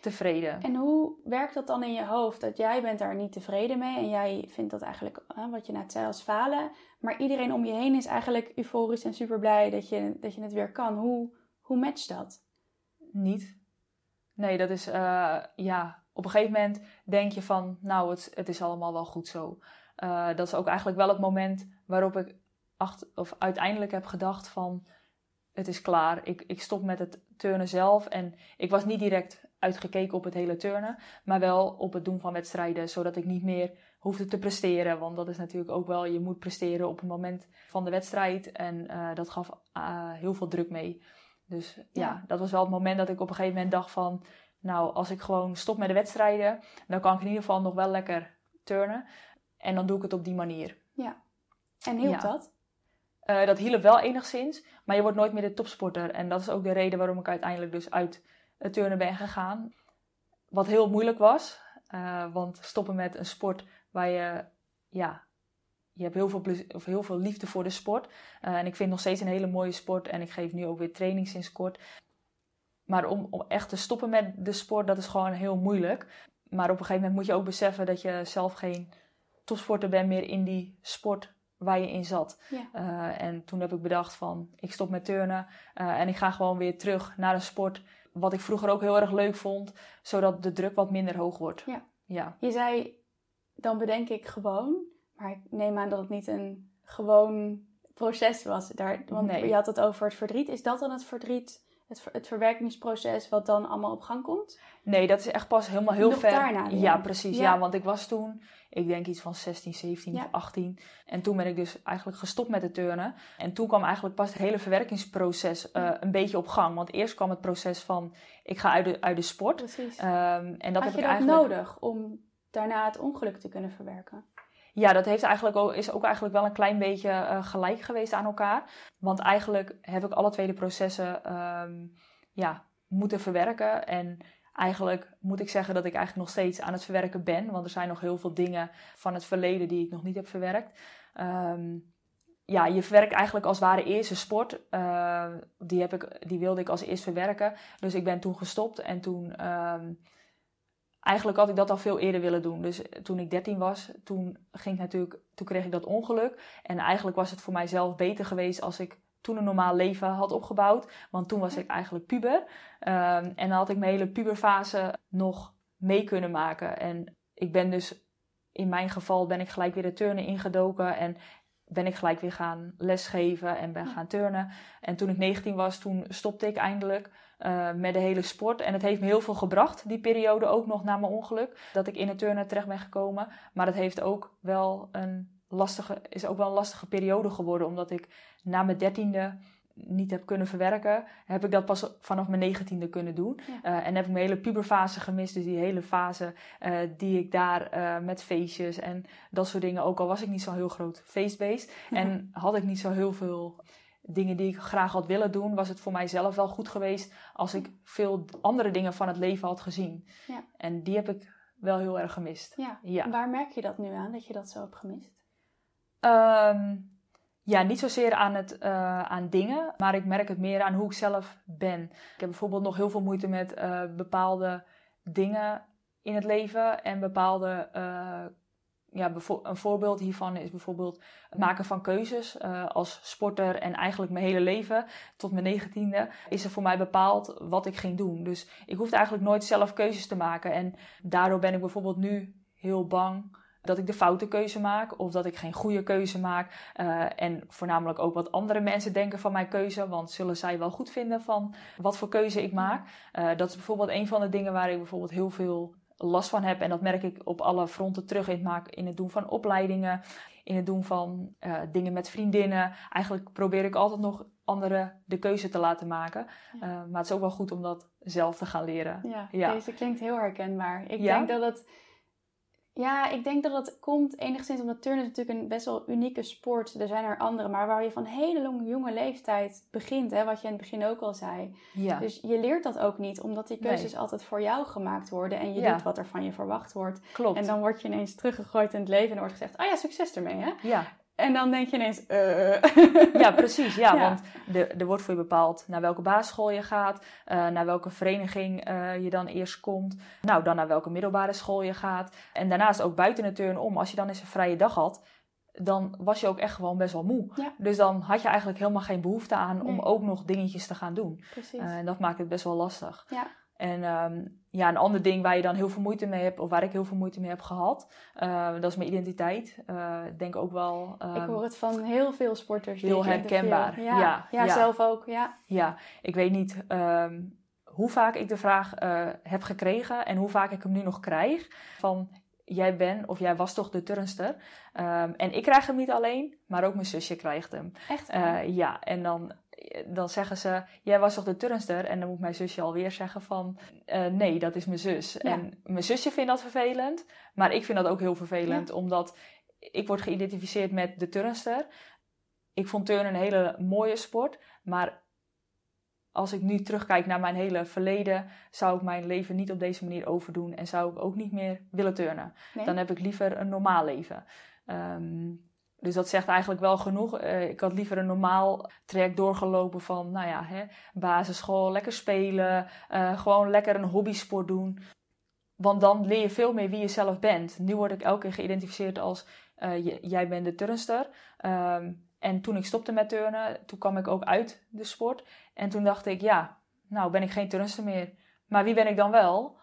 tevreden. En hoe werkt dat dan in je hoofd? Dat jij bent daar niet tevreden mee en jij vindt dat eigenlijk, hè, wat je net zei, als falen. Maar iedereen om je heen is eigenlijk euforisch en super blij dat je, dat je het weer kan. Hoe, hoe matcht dat? Niet. Nee, dat is, eh, ja, op een gegeven moment denk je van, nou, het, het is allemaal wel goed zo. Eh, dat is ook eigenlijk wel het moment waarop ik acht, of uiteindelijk heb gedacht van, het is klaar. Ik, ik stop met het turnen zelf. En ik was niet direct uitgekeken op het hele turnen, maar wel op het doen van wedstrijden, zodat ik niet meer hoefde te presteren. Want dat is natuurlijk ook wel, je moet presteren op het moment van de wedstrijd. En eh, dat gaf eh, heel veel druk mee. Dus ja. Ja. dat was wel het moment dat ik op een gegeven moment dacht van... Nou, als ik gewoon stop met de wedstrijden, dan kan ik in ieder geval nog wel lekker turnen. En dan doe ik het op die manier. En hielp Ja. dat? Eh, dat hielp wel enigszins, maar je wordt nooit meer de topsporter. En dat is ook de reden waarom ik uiteindelijk dus uit turnen ben gegaan. Wat heel moeilijk was, eh, want stoppen met een sport waar je, ja, je hebt heel veel, of heel veel liefde voor de sport. Eh, en ik vind het nog steeds een hele mooie sport en ik geef nu ook weer training sinds kort. Maar om, om echt te stoppen met de sport, dat is gewoon heel moeilijk. Maar op een gegeven moment moet je ook beseffen dat je zelf geen topsporter bent meer in die sport waar je in zat. Ja. Eh, en toen heb ik bedacht van, ik stop met turnen en ik ga gewoon weer terug naar een sport wat ik vroeger ook heel erg leuk vond, zodat de druk wat minder hoog wordt. Ja. Ja, Je zei, dan bedenk ik gewoon. Maar ik neem aan dat het niet een gewoon proces was. Daar, want Nee. je had het over het verdriet. Is dat dan het verdriet, het, ver- het verwerkingsproces wat dan allemaal op gang komt? Nee, dat is echt pas helemaal heel Nog ver. daarna weer. Ja, precies. Ja. Ja. want ik was toen, ik denk iets van 16, 17 Ja. of 18. En toen ben ik dus eigenlijk gestopt met het turnen. En toen kwam eigenlijk pas het hele verwerkingsproces eh, Ja. een beetje op gang. Want eerst kwam het proces van, ik ga uit de, uit de sport. Precies. Ehm, en dat Had heb je ik dat eigenlijk... nodig om daarna het ongeluk te kunnen verwerken? Ja, dat heeft eigenlijk ook, is ook eigenlijk wel een klein beetje uh, gelijk geweest aan elkaar. Want eigenlijk heb ik alle twee de processen um, ja, moeten verwerken. En eigenlijk moet ik zeggen dat ik eigenlijk nog steeds aan het verwerken ben. Want er zijn nog heel veel dingen van het verleden die ik nog niet heb verwerkt. Um, ja, je verwerkt eigenlijk als het ware eerste sport. Uh, die, heb ik, die wilde ik als eerst verwerken. Dus ik ben toen gestopt en toen... Um, eigenlijk had ik dat al veel eerder willen doen. Dus toen ik 13 was, toen, ging natuurlijk, toen kreeg ik dat ongeluk. En eigenlijk was het voor mijzelf beter geweest als ik toen een normaal leven had opgebouwd. Want toen was ik eigenlijk puber. Um, en dan had ik mijn hele puberfase nog mee kunnen maken. En ik ben dus in mijn geval ben ik gelijk weer de turnen ingedoken. En ben ik gelijk weer gaan lesgeven en ben gaan turnen. En toen ik 19 was, toen stopte ik eindelijk uh, met de hele sport. En het heeft me heel veel gebracht, die periode ook nog na mijn ongeluk. Dat ik in het turnen terecht ben gekomen. Maar het heeft ook wel een lastige, is ook wel een lastige periode geworden. Omdat ik na mijn dertiende niet heb kunnen verwerken, heb ik dat pas vanaf mijn negentiende kunnen doen. Uh, en heb ik mijn hele puberfase gemist. Dus die hele fase uh, die ik daar uh, met feestjes en dat soort dingen, ook al was ik niet zo heel groot feestbeest. (laughs) en had ik niet zo heel veel dingen die ik graag had willen doen, was het voor mijzelf wel goed geweest als ik veel andere dingen van het leven had gezien. Ja. En die heb ik wel heel erg gemist. Ja. ja. Waar merk je dat nu aan, dat je dat zo hebt gemist? Um, ja, niet zozeer aan, het, uh, aan dingen, maar ik merk het meer aan hoe ik zelf ben. Ik heb bijvoorbeeld nog heel veel moeite met uh, bepaalde dingen in het leven en bepaalde. Uh, ja, een voorbeeld hiervan is bijvoorbeeld het maken van keuzes. als sporter en eigenlijk mijn hele leven, tot mijn negentiende, is er voor mij bepaald wat ik ging doen. Dus ik hoefde eigenlijk nooit zelf keuzes te maken. En daardoor ben ik bijvoorbeeld nu heel bang dat ik de foute keuze maak of dat ik geen goede keuze maak. Uh, en voornamelijk ook wat andere mensen denken van mijn keuze, want zullen zij wel goed vinden van wat voor keuze ik maak. Uh, dat is bijvoorbeeld een van de dingen waar ik bijvoorbeeld heel veel last van heb. En dat merk ik op alle fronten terug in het, maken, in het doen van opleidingen, in het doen van uh, dingen met vriendinnen. Eigenlijk probeer ik altijd nog anderen de keuze te laten maken. Ja. maar het is ook wel goed om dat zelf te gaan leren. Ja, ja. deze klinkt heel herkenbaar. Ik ja? denk dat het ja, ik denk dat het komt enigszins omdat turnen is natuurlijk een best wel unieke sport. Er zijn er andere, maar waar je van hele lange, jonge leeftijd begint, hè, wat je in het begin ook al zei. Ja. Dus je leert dat ook niet, omdat die keuzes altijd voor jou gemaakt worden en je doet wat er van je verwacht wordt. Klopt. En dan word je ineens teruggegooid in het leven en wordt gezegd, oh ja, succes ermee, hè? Ja. En dan denk je ineens, uh. (laughs) Ja, precies. Ja, want er, er wordt voor je bepaald naar welke basisschool je gaat, uh, naar welke vereniging uh, je dan eerst komt, nou dan naar welke middelbare school je gaat. En daarnaast ook buiten de turn om, als je dan eens een vrije dag had, dan was je ook echt gewoon best wel moe. Ja. Dus dan had je eigenlijk helemaal geen behoefte aan om ook nog dingetjes te gaan doen. Precies. En dat maakt het best wel lastig. Ja. En um, ja, een ander ding waar je dan heel veel moeite mee hebt, of waar ik heel veel moeite mee heb gehad, uh, dat is mijn identiteit. Uh, ik denk ook wel. Um, ik hoor het van heel veel sporters. Heel herkenbaar. Ja. Ja, ja, zelf ook. Ja, ja ik weet niet um, hoe vaak ik de vraag uh, heb gekregen en hoe vaak ik hem nu nog krijg. Van jij bent of jij was toch de turnster. Um, en ik krijg hem niet alleen, maar ook mijn zusje krijgt hem. Echt? ja, en dan dan zeggen ze, jij was toch de turnster? En dan moet mijn zusje alweer zeggen van, uh, nee, dat is mijn zus. En mijn zusje vindt dat vervelend, maar ik vind dat ook heel vervelend, omdat ik word geïdentificeerd met de turnster. Ik vond turnen een hele mooie sport, maar als ik nu terugkijk naar mijn hele verleden, zou ik mijn leven niet op deze manier overdoen en zou ik ook niet meer willen turnen. Dan heb ik liever een normaal leven. Um, dus dat zegt eigenlijk wel genoeg. Uh, ik had liever een normaal traject doorgelopen van, nou ja, hè, basisschool, lekker spelen, uh, gewoon lekker een hobbysport doen. Want dan leer je veel meer wie je zelf bent. Nu word ik elke keer geïdentificeerd als, uh, jij bent de turnster. Um, en toen ik stopte met turnen, toen kwam ik ook uit de sport. En toen dacht ik, ja, nou ben ik geen turnster meer. Maar wie ben ik dan wel?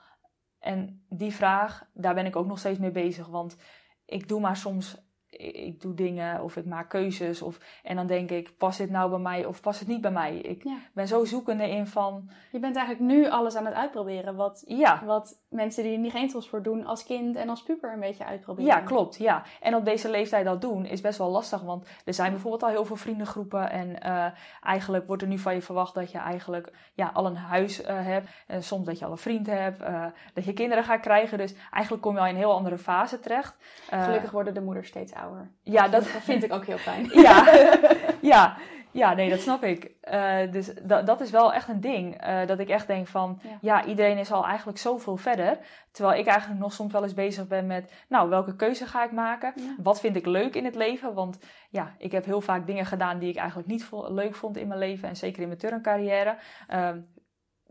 En die vraag, daar ben ik ook nog steeds mee bezig. Want ik doe maar soms ik, doe dingen of ik maak keuzes. Of, en dan denk ik, past dit nou bij mij of past het niet bij mij? Ik Ja. ben zo zoekende in van, Je bent eigenlijk nu alles aan het uitproberen. Wat, ja, wat mensen die er niet geen voor doen als kind en als puber een beetje uitproberen. Ja, klopt. Ja. En op deze leeftijd dat doen is best wel lastig. Want er zijn bijvoorbeeld al heel veel vriendengroepen. En eh, eigenlijk wordt er nu van je verwacht dat je eigenlijk ja, al een huis eh, hebt. En soms dat je al een vriend hebt. eh, dat je kinderen gaat krijgen. Dus eigenlijk kom je al in een heel andere fase terecht. Gelukkig worden de moeders steeds ouder. Ja, dat, dat, dat vind ik ook heel fijn. (laughs) ja, (laughs) ja, ja, nee, dat snap ik. Eh, dus dat, dat is wel echt een ding. eh, dat ik echt denk van, Ja. ja. iedereen is al eigenlijk zoveel verder. Terwijl ik eigenlijk nog soms wel eens bezig ben met, nou, welke keuze ga ik maken? Ja. Wat vind ik leuk in het leven? Want ja, ik heb heel vaak dingen gedaan die ik eigenlijk niet vo- leuk vond in mijn leven. En zeker in mijn turncarrière. Ehm,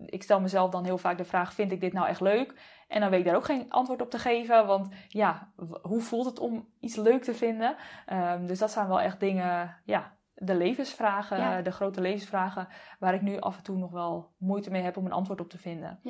ik stel mezelf dan heel vaak de vraag, vind ik dit nou echt leuk? En dan weet ik daar ook geen antwoord op te geven. Want ja, hoe voelt het om iets leuk te vinden? Ehm, dus dat zijn wel echt dingen, ja, de levensvragen, Ja. de grote levensvragen, waar ik nu af en toe nog wel moeite mee heb om een antwoord op te vinden.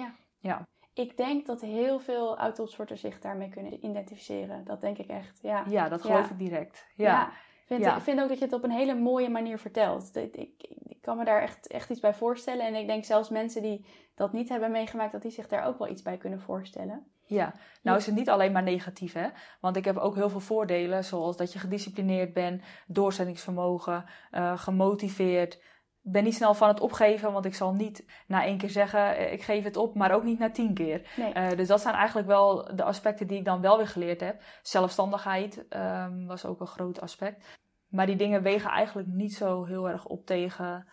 Ik denk dat heel veel oud-topsporters zich daarmee kunnen identificeren. Dat denk ik echt. Ja, Ja, dat geloof Ja. ik direct. Ja. Ja, Ik vind, Ja. ik vind ook dat je het op een hele mooie manier vertelt. Ik, ik, ik kan me daar echt, echt iets bij voorstellen. En ik denk zelfs mensen die dat niet hebben meegemaakt, dat die zich daar ook wel iets bij kunnen voorstellen. Ja. Nou is het niet alleen maar negatief, hè. Want ik heb ook heel veel voordelen, zoals dat je gedisciplineerd bent, doorzettingsvermogen, eh, gemotiveerd. Ben niet snel van het opgeven, want ik zal niet na één keer zeggen, eh, ik geef het op, maar ook niet na tien keer. Nee. Eh, dus dat zijn eigenlijk wel de aspecten die ik dan wel weer geleerd heb. Zelfstandigheid ehm, was ook een groot aspect. Maar die dingen wegen eigenlijk niet zo heel erg op tegen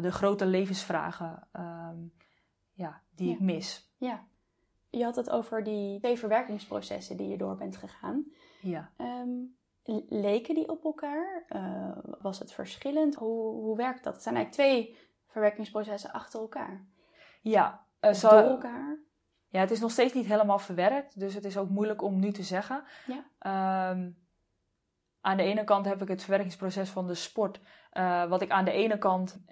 de grote levensvragen ehm, ja, die Ja. ik mis. Ja. Je had het over die twee verwerkingsprocessen die je door bent gegaan. Ja. Ehm, leken die op elkaar? Eh, was het verschillend? Hoe, hoe werkt dat? Het zijn eigenlijk twee verwerkingsprocessen achter elkaar. Ja, zo- door elkaar? ja, het is nog steeds niet helemaal verwerkt, dus het is ook moeilijk om nu te zeggen. Ja. Ehm, aan de ene kant heb ik het verwerkingsproces van de sport, eh, wat ik aan de ene kant,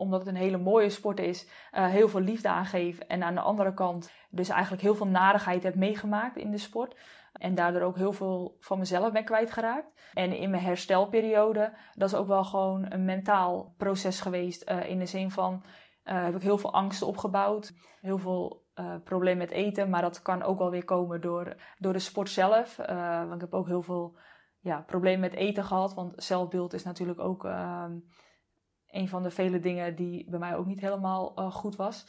omdat het een hele mooie sport is, eh, heel veel liefde aangeef. En aan de andere kant dus eigenlijk heel veel narigheid heb meegemaakt in de sport. En daardoor ook heel veel van mezelf ben kwijtgeraakt. En in mijn herstelperiode, dat is ook wel gewoon een mentaal proces geweest. eh, in de zin van, eh, heb ik heel veel angsten opgebouwd. Heel veel eh problemen met eten. Maar dat kan ook wel weer komen door, door de sport zelf. Want ik heb ook heel veel ja, problemen met eten gehad. Want zelfbeeld is natuurlijk ook ehm, een van de vele dingen die bij mij ook niet helemaal eh, goed was.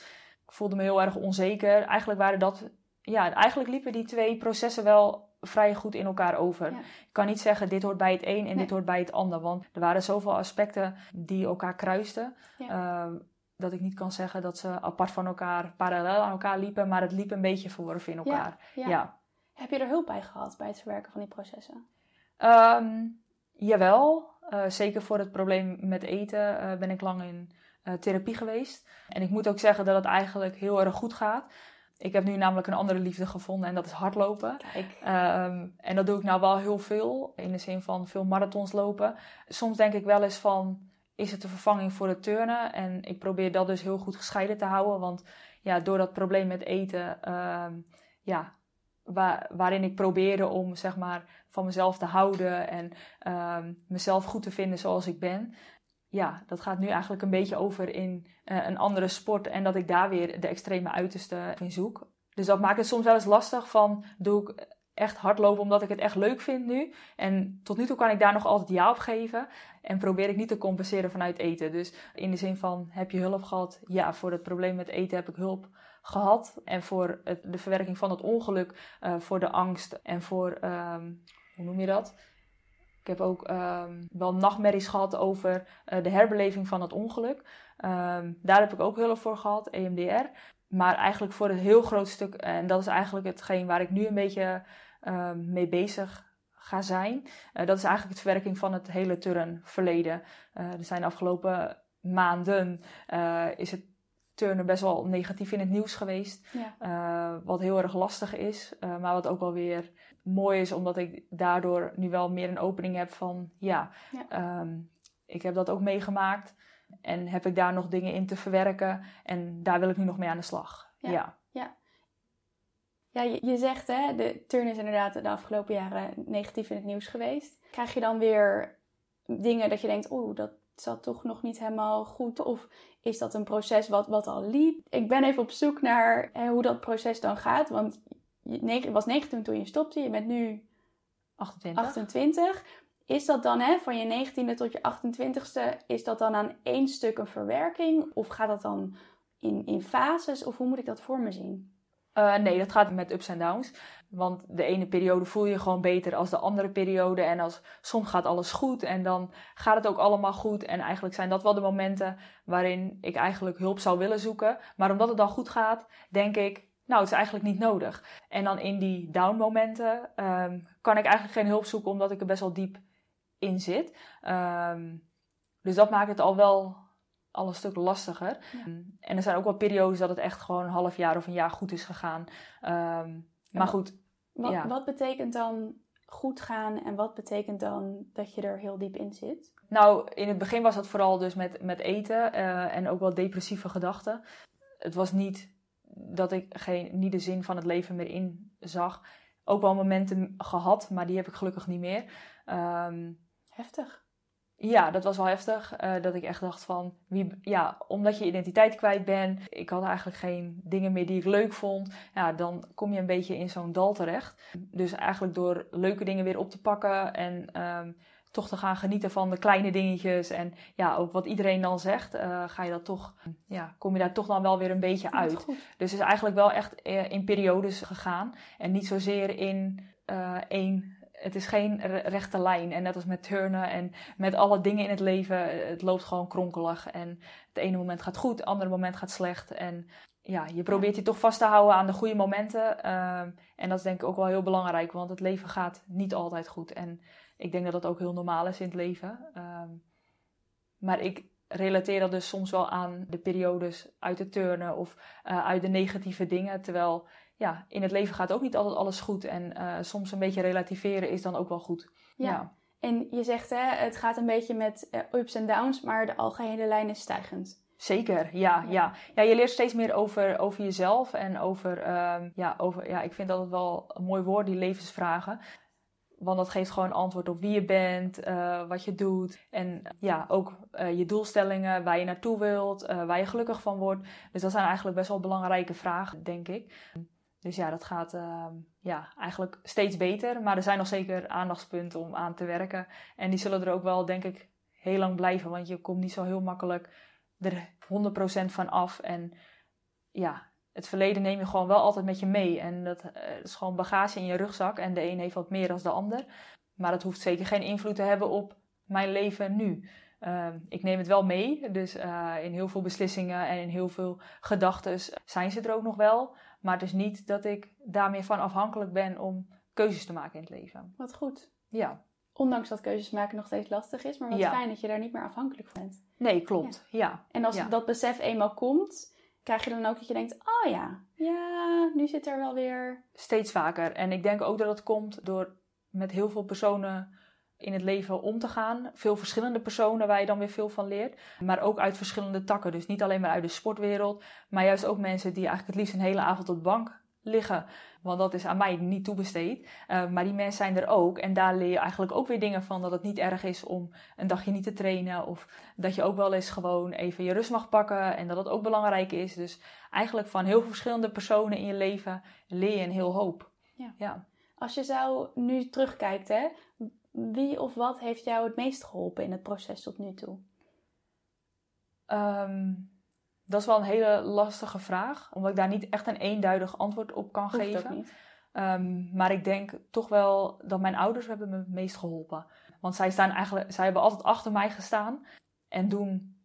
Ik voelde me heel erg onzeker. Eigenlijk waren dat... Ja, eigenlijk liepen die twee processen wel vrij goed in elkaar over. Ja. Ik kan niet zeggen dit hoort bij het een en Nee. dit hoort bij het ander. Want er waren zoveel aspecten die elkaar kruisten. ehm, dat ik niet kan zeggen dat ze apart van elkaar, parallel aan elkaar liepen. Maar het liep een beetje verworven in elkaar. Ja. ja. Heb je er hulp bij gehad bij het verwerken van die processen? Ehm, jawel, Eh, zeker voor het probleem met eten eh, ben ik lang in eh, therapie geweest. En ik moet ook zeggen dat het eigenlijk heel erg goed gaat. Ik heb nu namelijk een andere liefde gevonden en dat is hardlopen. Ehm, en dat doe ik nou wel heel veel, in de zin van veel marathons lopen. Soms denk ik wel eens van, is het de vervanging voor het turnen? En ik probeer dat dus heel goed gescheiden te houden. Want ja, door dat probleem met eten, ehm, ja, waar, waarin ik probeerde om zeg maar van mezelf te houden en ehm, mezelf goed te vinden zoals ik ben. Ja, dat gaat nu eigenlijk een beetje over in eh, een andere sport en dat ik daar weer de extreme uiterste in zoek. Dus dat maakt het soms wel eens lastig van, doe ik echt hardlopen omdat ik het echt leuk vind nu? En tot nu toe kan ik daar nog altijd ja op geven en probeer ik niet te compenseren vanuit eten. Dus in de zin van, heb je hulp gehad? Ja, voor het probleem met eten heb ik hulp gehad. En voor het, de verwerking van het ongeluk, eh, voor de angst en voor, ehm, hoe noem je dat? Ik heb ook ehm, wel nachtmerries gehad over eh, de herbeleving van het ongeluk. Ehm, daar heb ik ook hulp voor gehad, EMDR. Maar eigenlijk voor het heel groot stuk, en dat is eigenlijk hetgeen waar ik nu een beetje mee bezig ga zijn. eh, dat is eigenlijk het verwerking van het hele turnverleden. Eh er zijn de afgelopen maanden is het turnen best wel negatief in het nieuws geweest. Ja. Eh, wat heel erg lastig is, eh, maar wat ook wel weer mooi is, omdat ik daardoor nu wel meer een opening heb van ja, Ja. ehm, ik heb dat ook meegemaakt en heb ik daar nog dingen in te verwerken en daar wil ik nu nog mee aan de slag. Ja. Ja, Ja, je, je zegt hè, de turn is inderdaad de afgelopen jaren negatief in het nieuws geweest. Krijg je dan weer dingen dat je denkt, oeh, dat zat toch nog niet helemaal goed? Of is dat een proces wat, wat al liep? Ik ben even op zoek naar hè, hoe dat proces dan gaat. Want je was 19 toen je stopte, je bent nu 28. 28. Is dat dan hè, van je 19e tot je 28e, is dat dan aan één stuk een verwerking? Of gaat dat dan in, in fases? Of hoe moet ik dat voor me zien? Uh, nee, dat gaat met ups en downs. Want de ene periode voel je gewoon beter als de andere periode. En als soms gaat alles goed en dan gaat het ook allemaal goed. En eigenlijk zijn dat wel de momenten waarin ik eigenlijk hulp zou willen zoeken. Maar omdat het dan goed gaat, denk ik, nou, het is eigenlijk niet nodig. En dan in die down momenten um, kan ik eigenlijk geen hulp zoeken omdat ik er best wel diep in zit. Um, dus dat maakt het al wel al een stuk lastiger. En er zijn ook wel periodes dat het echt gewoon een half jaar of een jaar goed is gegaan. Um, maar goed. Wat, ja. wat betekent dan goed gaan en wat betekent dan dat je er heel diep in zit? Nou, in het begin was dat vooral dus met, met eten uh, en ook wel depressieve gedachten. Het was niet dat ik geen, niet de zin van het leven meer in zag. Ook wel momenten gehad, maar die heb ik gelukkig niet meer. Um, Heftig. Ja, dat was wel heftig. Uh, dat ik echt dacht van, wie, ja, omdat je identiteit kwijt bent. Ik had eigenlijk geen dingen meer die ik leuk vond. Ja, dan kom je een beetje in zo'n dal terecht. Dus eigenlijk door leuke dingen weer op te pakken en um, toch te gaan genieten van de kleine dingetjes. En ja, ook wat iedereen dan zegt, uh, ga je dat toch, ja, kom je daar toch dan wel weer een beetje uit. Dus het is eigenlijk wel echt eh, in periodes gegaan. En niet zozeer in uh, één het is geen rechte lijn. En net als met turnen en met alle dingen in het leven, het loopt gewoon kronkelig. En het ene moment gaat goed, het andere moment gaat slecht. En ja, je probeert je toch vast te houden aan de goede momenten. Uh, en dat is denk ik ook wel heel belangrijk, want het leven gaat niet altijd goed. En ik denk dat dat ook heel normaal is in het leven. Uh, maar ik relateer dat dus soms wel aan de periodes uit het turnen of uh, uit de negatieve dingen. Terwijl ja, in het leven gaat ook niet altijd alles goed. En uh, soms een beetje relativeren is dan ook wel goed. Ja. En je zegt, hè, het gaat een beetje met uh, ups en downs, maar de algehele lijn is stijgend. Zeker, ja, ja. Ja, je leert steeds meer over, over jezelf en over, uh, ja, over, ja, ik vind dat het wel een mooi woord, die levensvragen. Want dat geeft gewoon antwoord op wie je bent, uh, wat je doet. En ja, ook uh, je doelstellingen, waar je naartoe wilt, uh, waar je gelukkig van wordt. Dus dat zijn eigenlijk best wel belangrijke vragen, denk ik. Dus ja, dat gaat uh, ja, eigenlijk steeds beter. Maar er zijn nog zeker aandachtspunten om aan te werken. En die zullen er ook wel, denk ik, heel lang blijven. Want je komt niet zo heel makkelijk er 100% van af. En ja, het verleden neem je gewoon wel altijd met je mee. En dat, uh, is gewoon bagage in je rugzak. En de een heeft wat meer dan de ander. Maar dat hoeft zeker geen invloed te hebben op mijn leven nu. Uh, ik neem het wel mee. Dus uh, in heel veel beslissingen en in heel veel gedachten zijn ze er ook nog wel. Maar het is niet dat ik daarmee van afhankelijk ben om keuzes te maken in het leven. Wat goed. Ja. Ondanks dat keuzes maken nog steeds lastig is, maar wat fijn dat je daar niet meer afhankelijk van bent. Nee, klopt. Ja. ja. En als ja. dat besef eenmaal komt, krijg je dan ook dat je denkt: oh ja, ja, nu zit er wel weer. Steeds vaker. En ik denk ook dat het komt door met heel veel personen in het leven om te gaan. Veel verschillende personen waar je dan weer veel van leert. Maar ook uit verschillende takken. Dus niet alleen maar uit de sportwereld. Maar juist ook mensen die eigenlijk het liefst een hele avond op de bank liggen. Want dat is aan mij niet toebesteed. Uh, maar die mensen zijn er ook. En daar leer je eigenlijk ook weer dingen van. Dat het niet erg is om een dagje niet te trainen. Of dat je ook wel eens gewoon even je rust mag pakken. En dat het ook belangrijk is. Dus eigenlijk van heel veel verschillende personen in je leven leer je een heel hoop. Ja. ja. Als je zou nu terugkijkt, hè, wie of wat heeft jou het meest geholpen in het proces tot nu toe? Um, dat is wel een hele lastige vraag, omdat ik daar niet echt een eenduidig antwoord op kan Hoeft geven. Ook niet. Um, maar ik denk toch wel dat mijn ouders hebben me het meest geholpen. Want zij, staan eigenlijk, zij hebben altijd achter mij gestaan en doen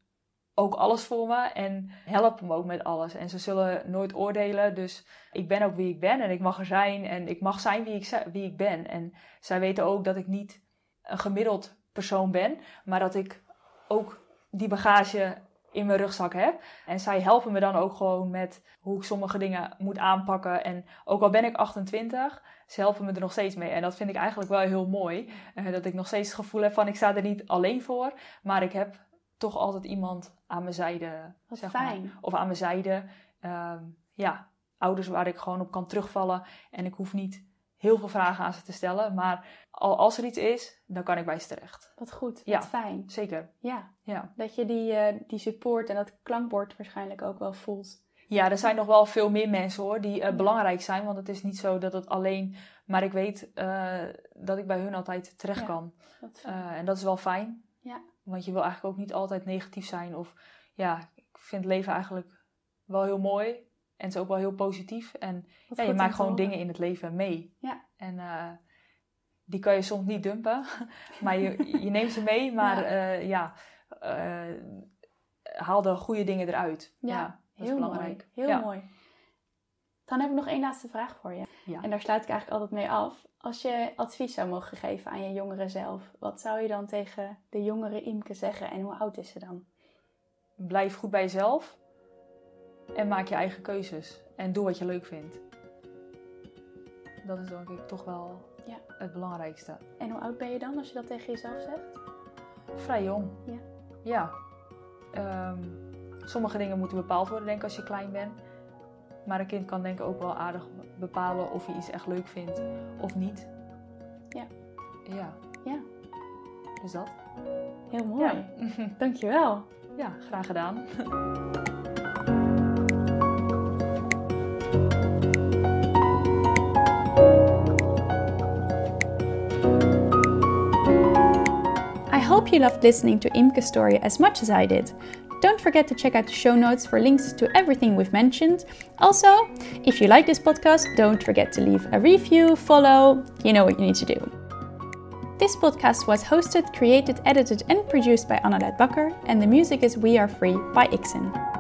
ook alles voor me en helpen me ook met alles. En ze zullen nooit oordelen, dus ik ben ook wie ik ben en ik mag er zijn en ik mag zijn wie ik, wie ik ben. En zij weten ook dat ik niet een gemiddeld persoon ben, maar dat ik ook die bagage in mijn rugzak heb. En zij helpen me dan ook gewoon met hoe ik sommige dingen moet aanpakken. En ook al ben ik 28, ze helpen me er nog steeds mee. En dat vind ik eigenlijk wel heel mooi. Uh, dat ik nog steeds het gevoel heb van ik sta er niet alleen voor, maar ik heb toch altijd iemand aan mijn zijde. Zeg fijn. Maar. Of aan mijn zijde. Uh, ja, ouders waar ik gewoon op kan terugvallen. En ik hoef niet heel veel vragen aan ze te stellen. Maar al, als er iets is, dan kan ik bij ze terecht. Wat goed, Ja. wat fijn. Zeker. Ja, Ja. dat je die, eh, die support en dat klankbord waarschijnlijk ook wel voelt. Ja, er zijn nog wel veel meer mensen hoor die eh, Ja. belangrijk zijn. Want het is niet zo dat het alleen. Maar ik weet eh, dat ik bij hun altijd terecht Ja. kan. En dat is wel fijn. Ja. Want je wil eigenlijk ook niet altijd negatief zijn. Of ja, ik vind het leven eigenlijk wel heel mooi. En het is ook wel heel positief. En ja, je maakt gewoon dingen in het leven mee. Ja. En eh, die kan je soms niet dumpen. (laughs) maar je, je neemt ze mee. Maar Ja. ja, eh, haal de goede dingen eruit. Ja, dat is Heel belangrijk. mooi. Heel mooi. Dan heb ik nog één laatste vraag voor je. En daar sluit ik eigenlijk altijd mee af. Als je advies zou mogen geven aan je jongere zelf, wat zou je dan tegen de jongere Imke zeggen en hoe oud is ze dan? Blijf goed bij jezelf. En maak je eigen keuzes. En doe wat je leuk vindt. Dat is denk ik toch wel Ja. het belangrijkste. En hoe oud ben je dan als je dat tegen jezelf zegt? Vrij jong. Ja. Ja. Ehm, sommige dingen moeten bepaald worden, denk ik, als je klein bent. Maar een kind kan denk ik ook wel aardig bepalen of hij iets echt leuk vindt of niet. Ja. Ja. Ja. Dus dat. Heel mooi. Ja. (laughs) Dankjewel. ja, graag gedaan. I hope you loved listening to Imke's story as much as I did. Don't forget to check out the show notes for links to everything we've mentioned. Also, if you like this podcast, don't forget to leave a review, follow, you know what you need to do. This podcast was hosted, created, edited, and produced by Annalette Bakker, and the music is We Are Free by Ixen.